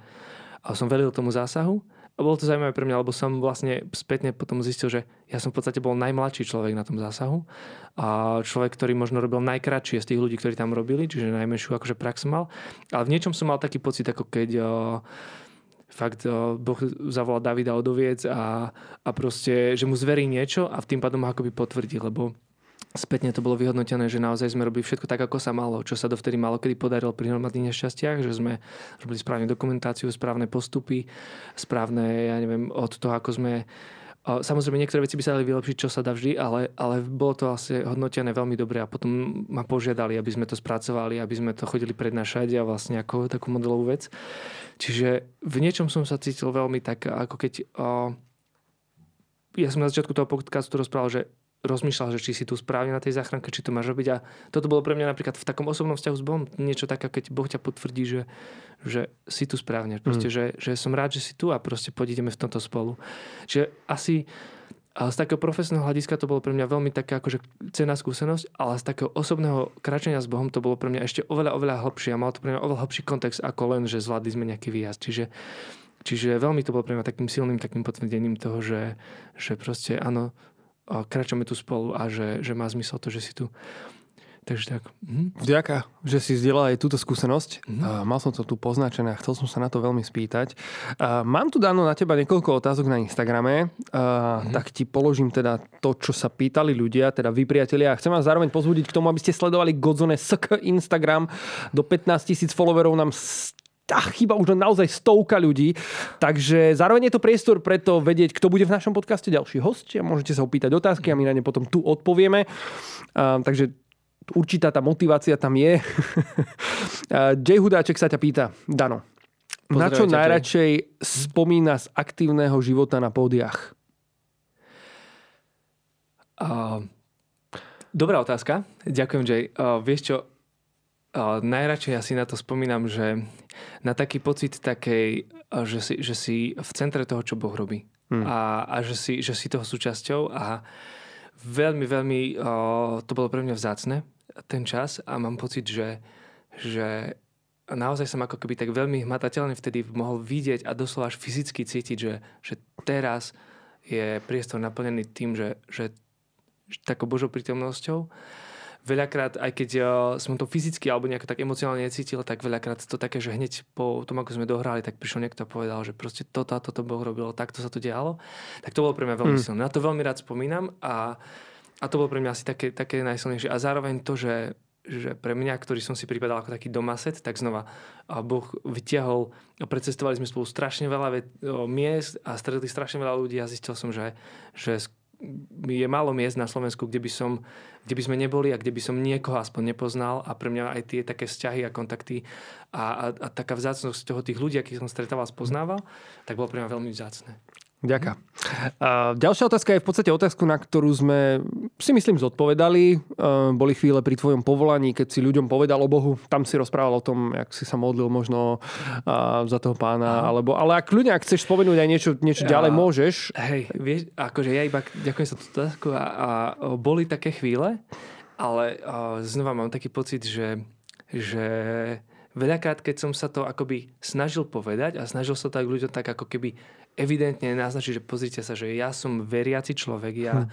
som velil tomu zásahu a bolo to zaujímavé pre mňa, lebo som vlastne spätne potom zistil, že ja som v podstate bol najmladší človek na tom zásahu a človek, ktorý možno robil najkratšie z tých ľudí, ktorí tam robili, čiže najmenšiu akože prax mal. Ale v niečom som mal taký pocit, ako keď o, fakt o, Boh zavolal Davida odoviec a, a proste, že mu zverí niečo a v tým pádom ho akoby potvrdí, lebo Spätne to bolo vyhodnotené, že naozaj sme robili všetko tak, ako sa malo, čo sa dovtedy malo kedy podarilo pri hromadných nešťastiach, že sme robili správne dokumentáciu, správne postupy, správne, ja neviem, od toho, ako sme Samozrejme, niektoré veci by sa dali vylepšiť, čo sa dá vždy, ale, ale bolo to vlastne hodnotené veľmi dobre a potom ma požiadali, aby sme to spracovali, aby sme to chodili prednášať a vlastne ako takú modelovú vec. Čiže v niečom som sa cítil veľmi tak, ako keď... O, ja som na začiatku toho podcastu rozprával, že rozmýšľal, že či si tu správne na tej záchranke, či to máš robiť. A toto bolo pre mňa napríklad v takom osobnom vzťahu s Bohom niečo také, keď Boh ťa potvrdí, že, že si tu správne. Proste, mm. že, že som rád, že si tu a proste pôjdeme v tomto spolu. Čiže asi z takého profesného hľadiska to bolo pre mňa veľmi taká akože cená skúsenosť, ale z takého osobného kračenia s Bohom to bolo pre mňa ešte oveľa, oveľa hlbšie a mal to pre mňa oveľa hlbší kontext ako len, že zvládli sme nejaký výjazd. Čiže, čiže veľmi to bolo pre mňa takým silným takým potvrdením toho, že, že proste áno, kračame tu spolu a že, že má zmysel to, že si tu. Takže tak. Mhm. Vďaka, že si zdieľal aj túto skúsenosť. Mhm. Uh, mal som to tu poznačené a chcel som sa na to veľmi spýtať. Uh, mám tu dáno na teba niekoľko otázok na Instagrame. Uh, mhm. Tak ti položím teda to, čo sa pýtali ľudia, teda vy priatelia. Chcem vás zároveň pozbudiť k tomu, aby ste sledovali Godzone SK Instagram. Do 15 tisíc followerov nám tá chyba už naozaj stovka ľudí. Takže zároveň je to priestor preto vedieť, kto bude v našom podcaste ďalší host. A môžete sa opýtať otázky a my na ne potom tu odpovieme. Uh, takže určitá tá motivácia tam je. [laughs] Jay Hudáček sa ťa pýta, Dano, na čo najradšej spomína z aktívneho života na pódiach? Uh, dobrá otázka. Ďakujem, Jay. Uh, vieš čo, najradšej asi na to spomínam, že na taký pocit takej, že si, že si v centre toho, čo Boh robí. Hmm. A, a že, si, že si toho súčasťou a veľmi, veľmi uh, to bolo pre mňa vzácne ten čas a mám pocit, že, že naozaj som ako keby tak veľmi hmatateľne vtedy mohol vidieť a doslova až fyzicky cítiť, že, že teraz je priestor naplnený tým, že, že, že takou Božou prítomnosťou. Veľakrát, aj keď ja som to fyzicky alebo nejako tak emocionálne necítil, tak veľakrát to také, že hneď po tom, ako sme dohrali, tak prišiel niekto a povedal, že proste toto a toto Boh robil, takto sa to dialo. Tak to bolo pre mňa veľmi mm. silné. Na to veľmi rád spomínam a a to bolo pre mňa asi také, také najsilnejšie. A zároveň to, že, že pre mňa, ktorý som si pripadal ako taký domaset, tak znova Boh vytiahol, precestovali sme spolu strašne veľa miest a stretli strašne veľa ľudí a zistil som, že, že je málo miest na Slovensku, kde by, som, kde by sme neboli a kde by som niekoho aspoň nepoznal a pre mňa aj tie také vzťahy a kontakty a, a, a taká vzácnosť toho tých ľudí, akých som stretával, spoznával, tak bolo pre mňa veľmi vzácne. Ďaká. A ďalšia otázka je v podstate otázku, na ktorú sme si myslím zodpovedali. Boli chvíle pri tvojom povolaní, keď si ľuďom povedal o Bohu. Tam si rozprával o tom, jak si sa modlil možno za toho pána. Alebo, ale ak ľudia, ak chceš spomenúť aj niečo, niečo ja, ďalej, môžeš. Hej, vieš, akože ja iba ďakujem za tú otázku a, a boli také chvíle, ale a znova mám taký pocit, že, že veľakrát, keď som sa to akoby snažil povedať a snažil sa tak ľuďom tak ako keby evidentne naznačiť, že pozrite sa, že ja som veriaci človek, ja, hm.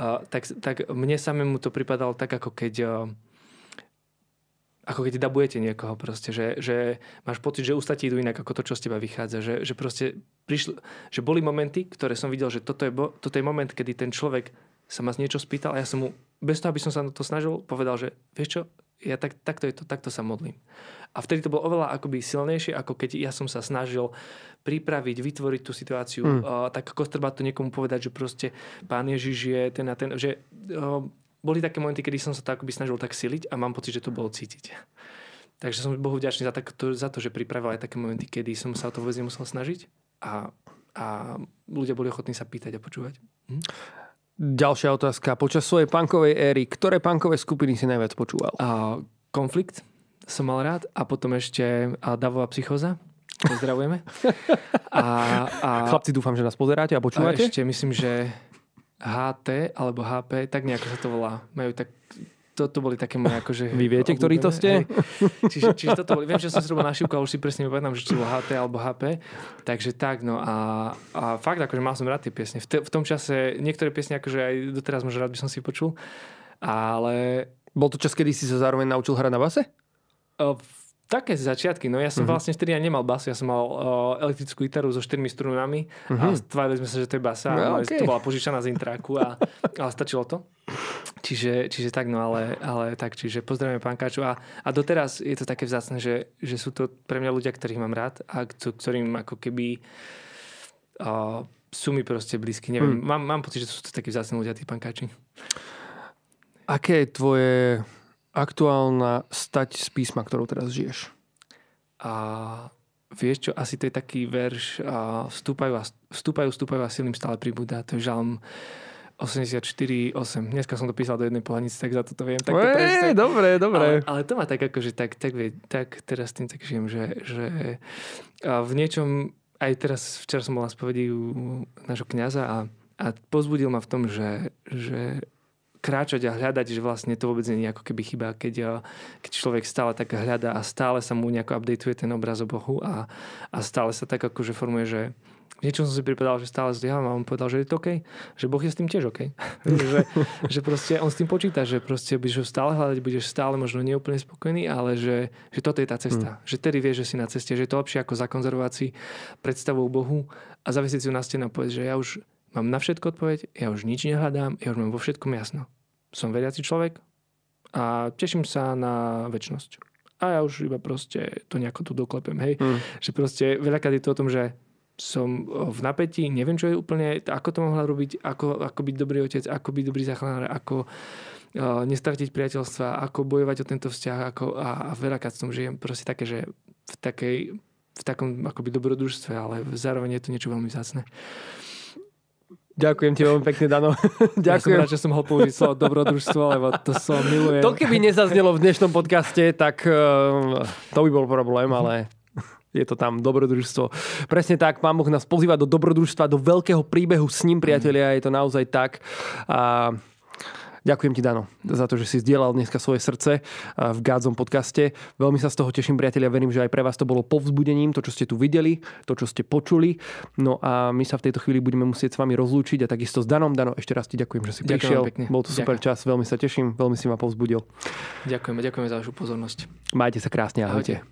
uh, tak, tak mne samému to pripadalo tak, ako keď uh, ako keď dabujete niekoho proste, že, že máš pocit, že ústa ti idú inak ako to, čo z teba vychádza. Že, že proste prišli, že boli momenty, ktoré som videl, že toto je, bo, toto je moment, kedy ten človek sa ma z niečo spýtal a ja som mu, bez toho, aby som sa na to snažil, povedal, že vieš čo, ja tak, takto, je to, takto sa modlím. A vtedy to bolo oveľa akoby silnejšie, ako keď ja som sa snažil pripraviť, vytvoriť tú situáciu, mm. uh, tak ako treba to niekomu povedať, že proste pán Ježiš je ten a ten, že uh, boli také momenty, kedy som sa to akoby snažil tak siliť a mám pocit, že to bolo cítiť. Takže som Bohu vďačný za, tak, to, za to, že pripravil aj také momenty, kedy som sa o to vôbec nemusel snažiť a, a ľudia boli ochotní sa pýtať a počúvať. Hm? Ďalšia otázka. Počas svojej punkovej éry, ktoré punkové skupiny si najviac počúval? Uh, konflikt som mal rád a potom ešte Davová psychoza. Pozdravujeme. [laughs] A, a, Chlapci, dúfam, že nás pozeráte a počúvate. A ešte myslím, že HT alebo HP, tak nejako sa to volá. Majú tak toto boli také moje akože... Vy viete, ktorí to ste? Čiže, čiže toto boli... Viem, že som si robil našivku a už si presne nepamätám, že či bolo HT alebo HP. Takže tak, no a, a fakt, akože mal som rád tie piesne. V, te, v tom čase niektoré piesne akože aj doteraz možno rád by som si počul, ale... Bol to čas, kedy si sa zároveň naučil hrať na base? Také začiatky. No ja som uh-huh. vlastne vtedy ani nemal bas, ja som mal uh, elektrickú gitaru so štyrmi strunami uh-huh. a tvárili sme sa, že to je basa. No, okay. To bola požičaná z intráku, a, ale stačilo to. Čiže, čiže tak, no ale, ale tak, čiže pozdravujeme pán Káču a, a doteraz je to také vzácne, že, že sú to pre mňa ľudia, ktorých mám rád a ktorým ako keby uh, sú mi proste blízky. Neviem, hmm. mám, mám pocit, že sú to takí vzácne ľudia, tí pankáči. Aké je tvoje aktuálna stať z písma, ktorou teraz žiješ? A vieš čo, asi to je taký verš a vstúpajú, a, vstúpajú, vstúpajú a silným stále pribúda. To je žalm 84, 8. Dneska som to písal do jednej pohľadnice, tak za to to viem. Tak to presne. dobre, dobre. Ale, ale to má tak akože tak, tak, vie, tak teraz tým tak žijem, že, že a v niečom, aj teraz včera som bol na spovedi u nášho kniaza a, a pozbudil ma v tom, že, že kráčať a hľadať, že vlastne to vôbec nie je ako keby chyba, keď, keď človek stále tak hľadá a stále sa mu nejako updateuje ten obraz o Bohu a, a stále sa tak akože formuje, že v niečom som si pripadal, že stále zlyhávam a on povedal, že je to OK, že Boh je s tým tiež OK. [laughs] že, že proste on s tým počíta, že proste budeš ho stále hľadať, budeš stále možno neúplne spokojný, ale že, že toto je tá cesta. Hmm. Že tedy vieš, že si na ceste, že je to lepšie ako zakonzervovať si predstavu Bohu a zavesiť si ju na stenu a povedať, že ja už mám na všetko odpoveď, ja už nič nehľadám, ja už mám vo všetkom jasno. Som veriaci človek a teším sa na väčnosť. A ja už iba proste to nejako tu doklepem, hej. Hmm. Že proste veľakrát je to o tom, že som v napätí, neviem, čo je úplne, ako to mohla robiť, ako, ako byť dobrý otec, ako byť dobrý záchranár, ako uh, nestratiť priateľstva, ako bojovať o tento vzťah ako, a, a veľakrát som žijem proste také, že v, takej, v takom akoby dobrodružstve, ale zároveň je to niečo veľmi vzácne. Ďakujem ti veľmi pekne, Dano. Ďakujem. [laughs] Ja som rád, že som mohol použiť slovo dobrodružstvo, lebo to som milujem. To keby nezaznelo v dnešnom podcaste, tak uh, to by bol problém, ale je to tam dobrodružstvo. Presne tak, Pán Boh nás pozýva do dobrodružstva, do veľkého príbehu s ním, priatelia, je to naozaj tak. A Ďakujem ti, Dano, za to, že si zdieľal dneska svoje srdce v Gádzom podcaste. Veľmi sa z toho teším, priatelia. Verím, že aj pre vás to bolo povzbudením, to, čo ste tu videli, to, čo ste počuli. No a my sa v tejto chvíli budeme musieť s vami rozlúčiť a takisto s Danom. Dano, ešte raz ti ďakujem, že si ďakujem prišiel. Pekne. Bol to super ďakujem. čas, veľmi sa teším, veľmi si ma povzbudil. Ďakujeme, ďakujeme za vašu pozornosť. Majte sa krásne, ahojte. ahojte.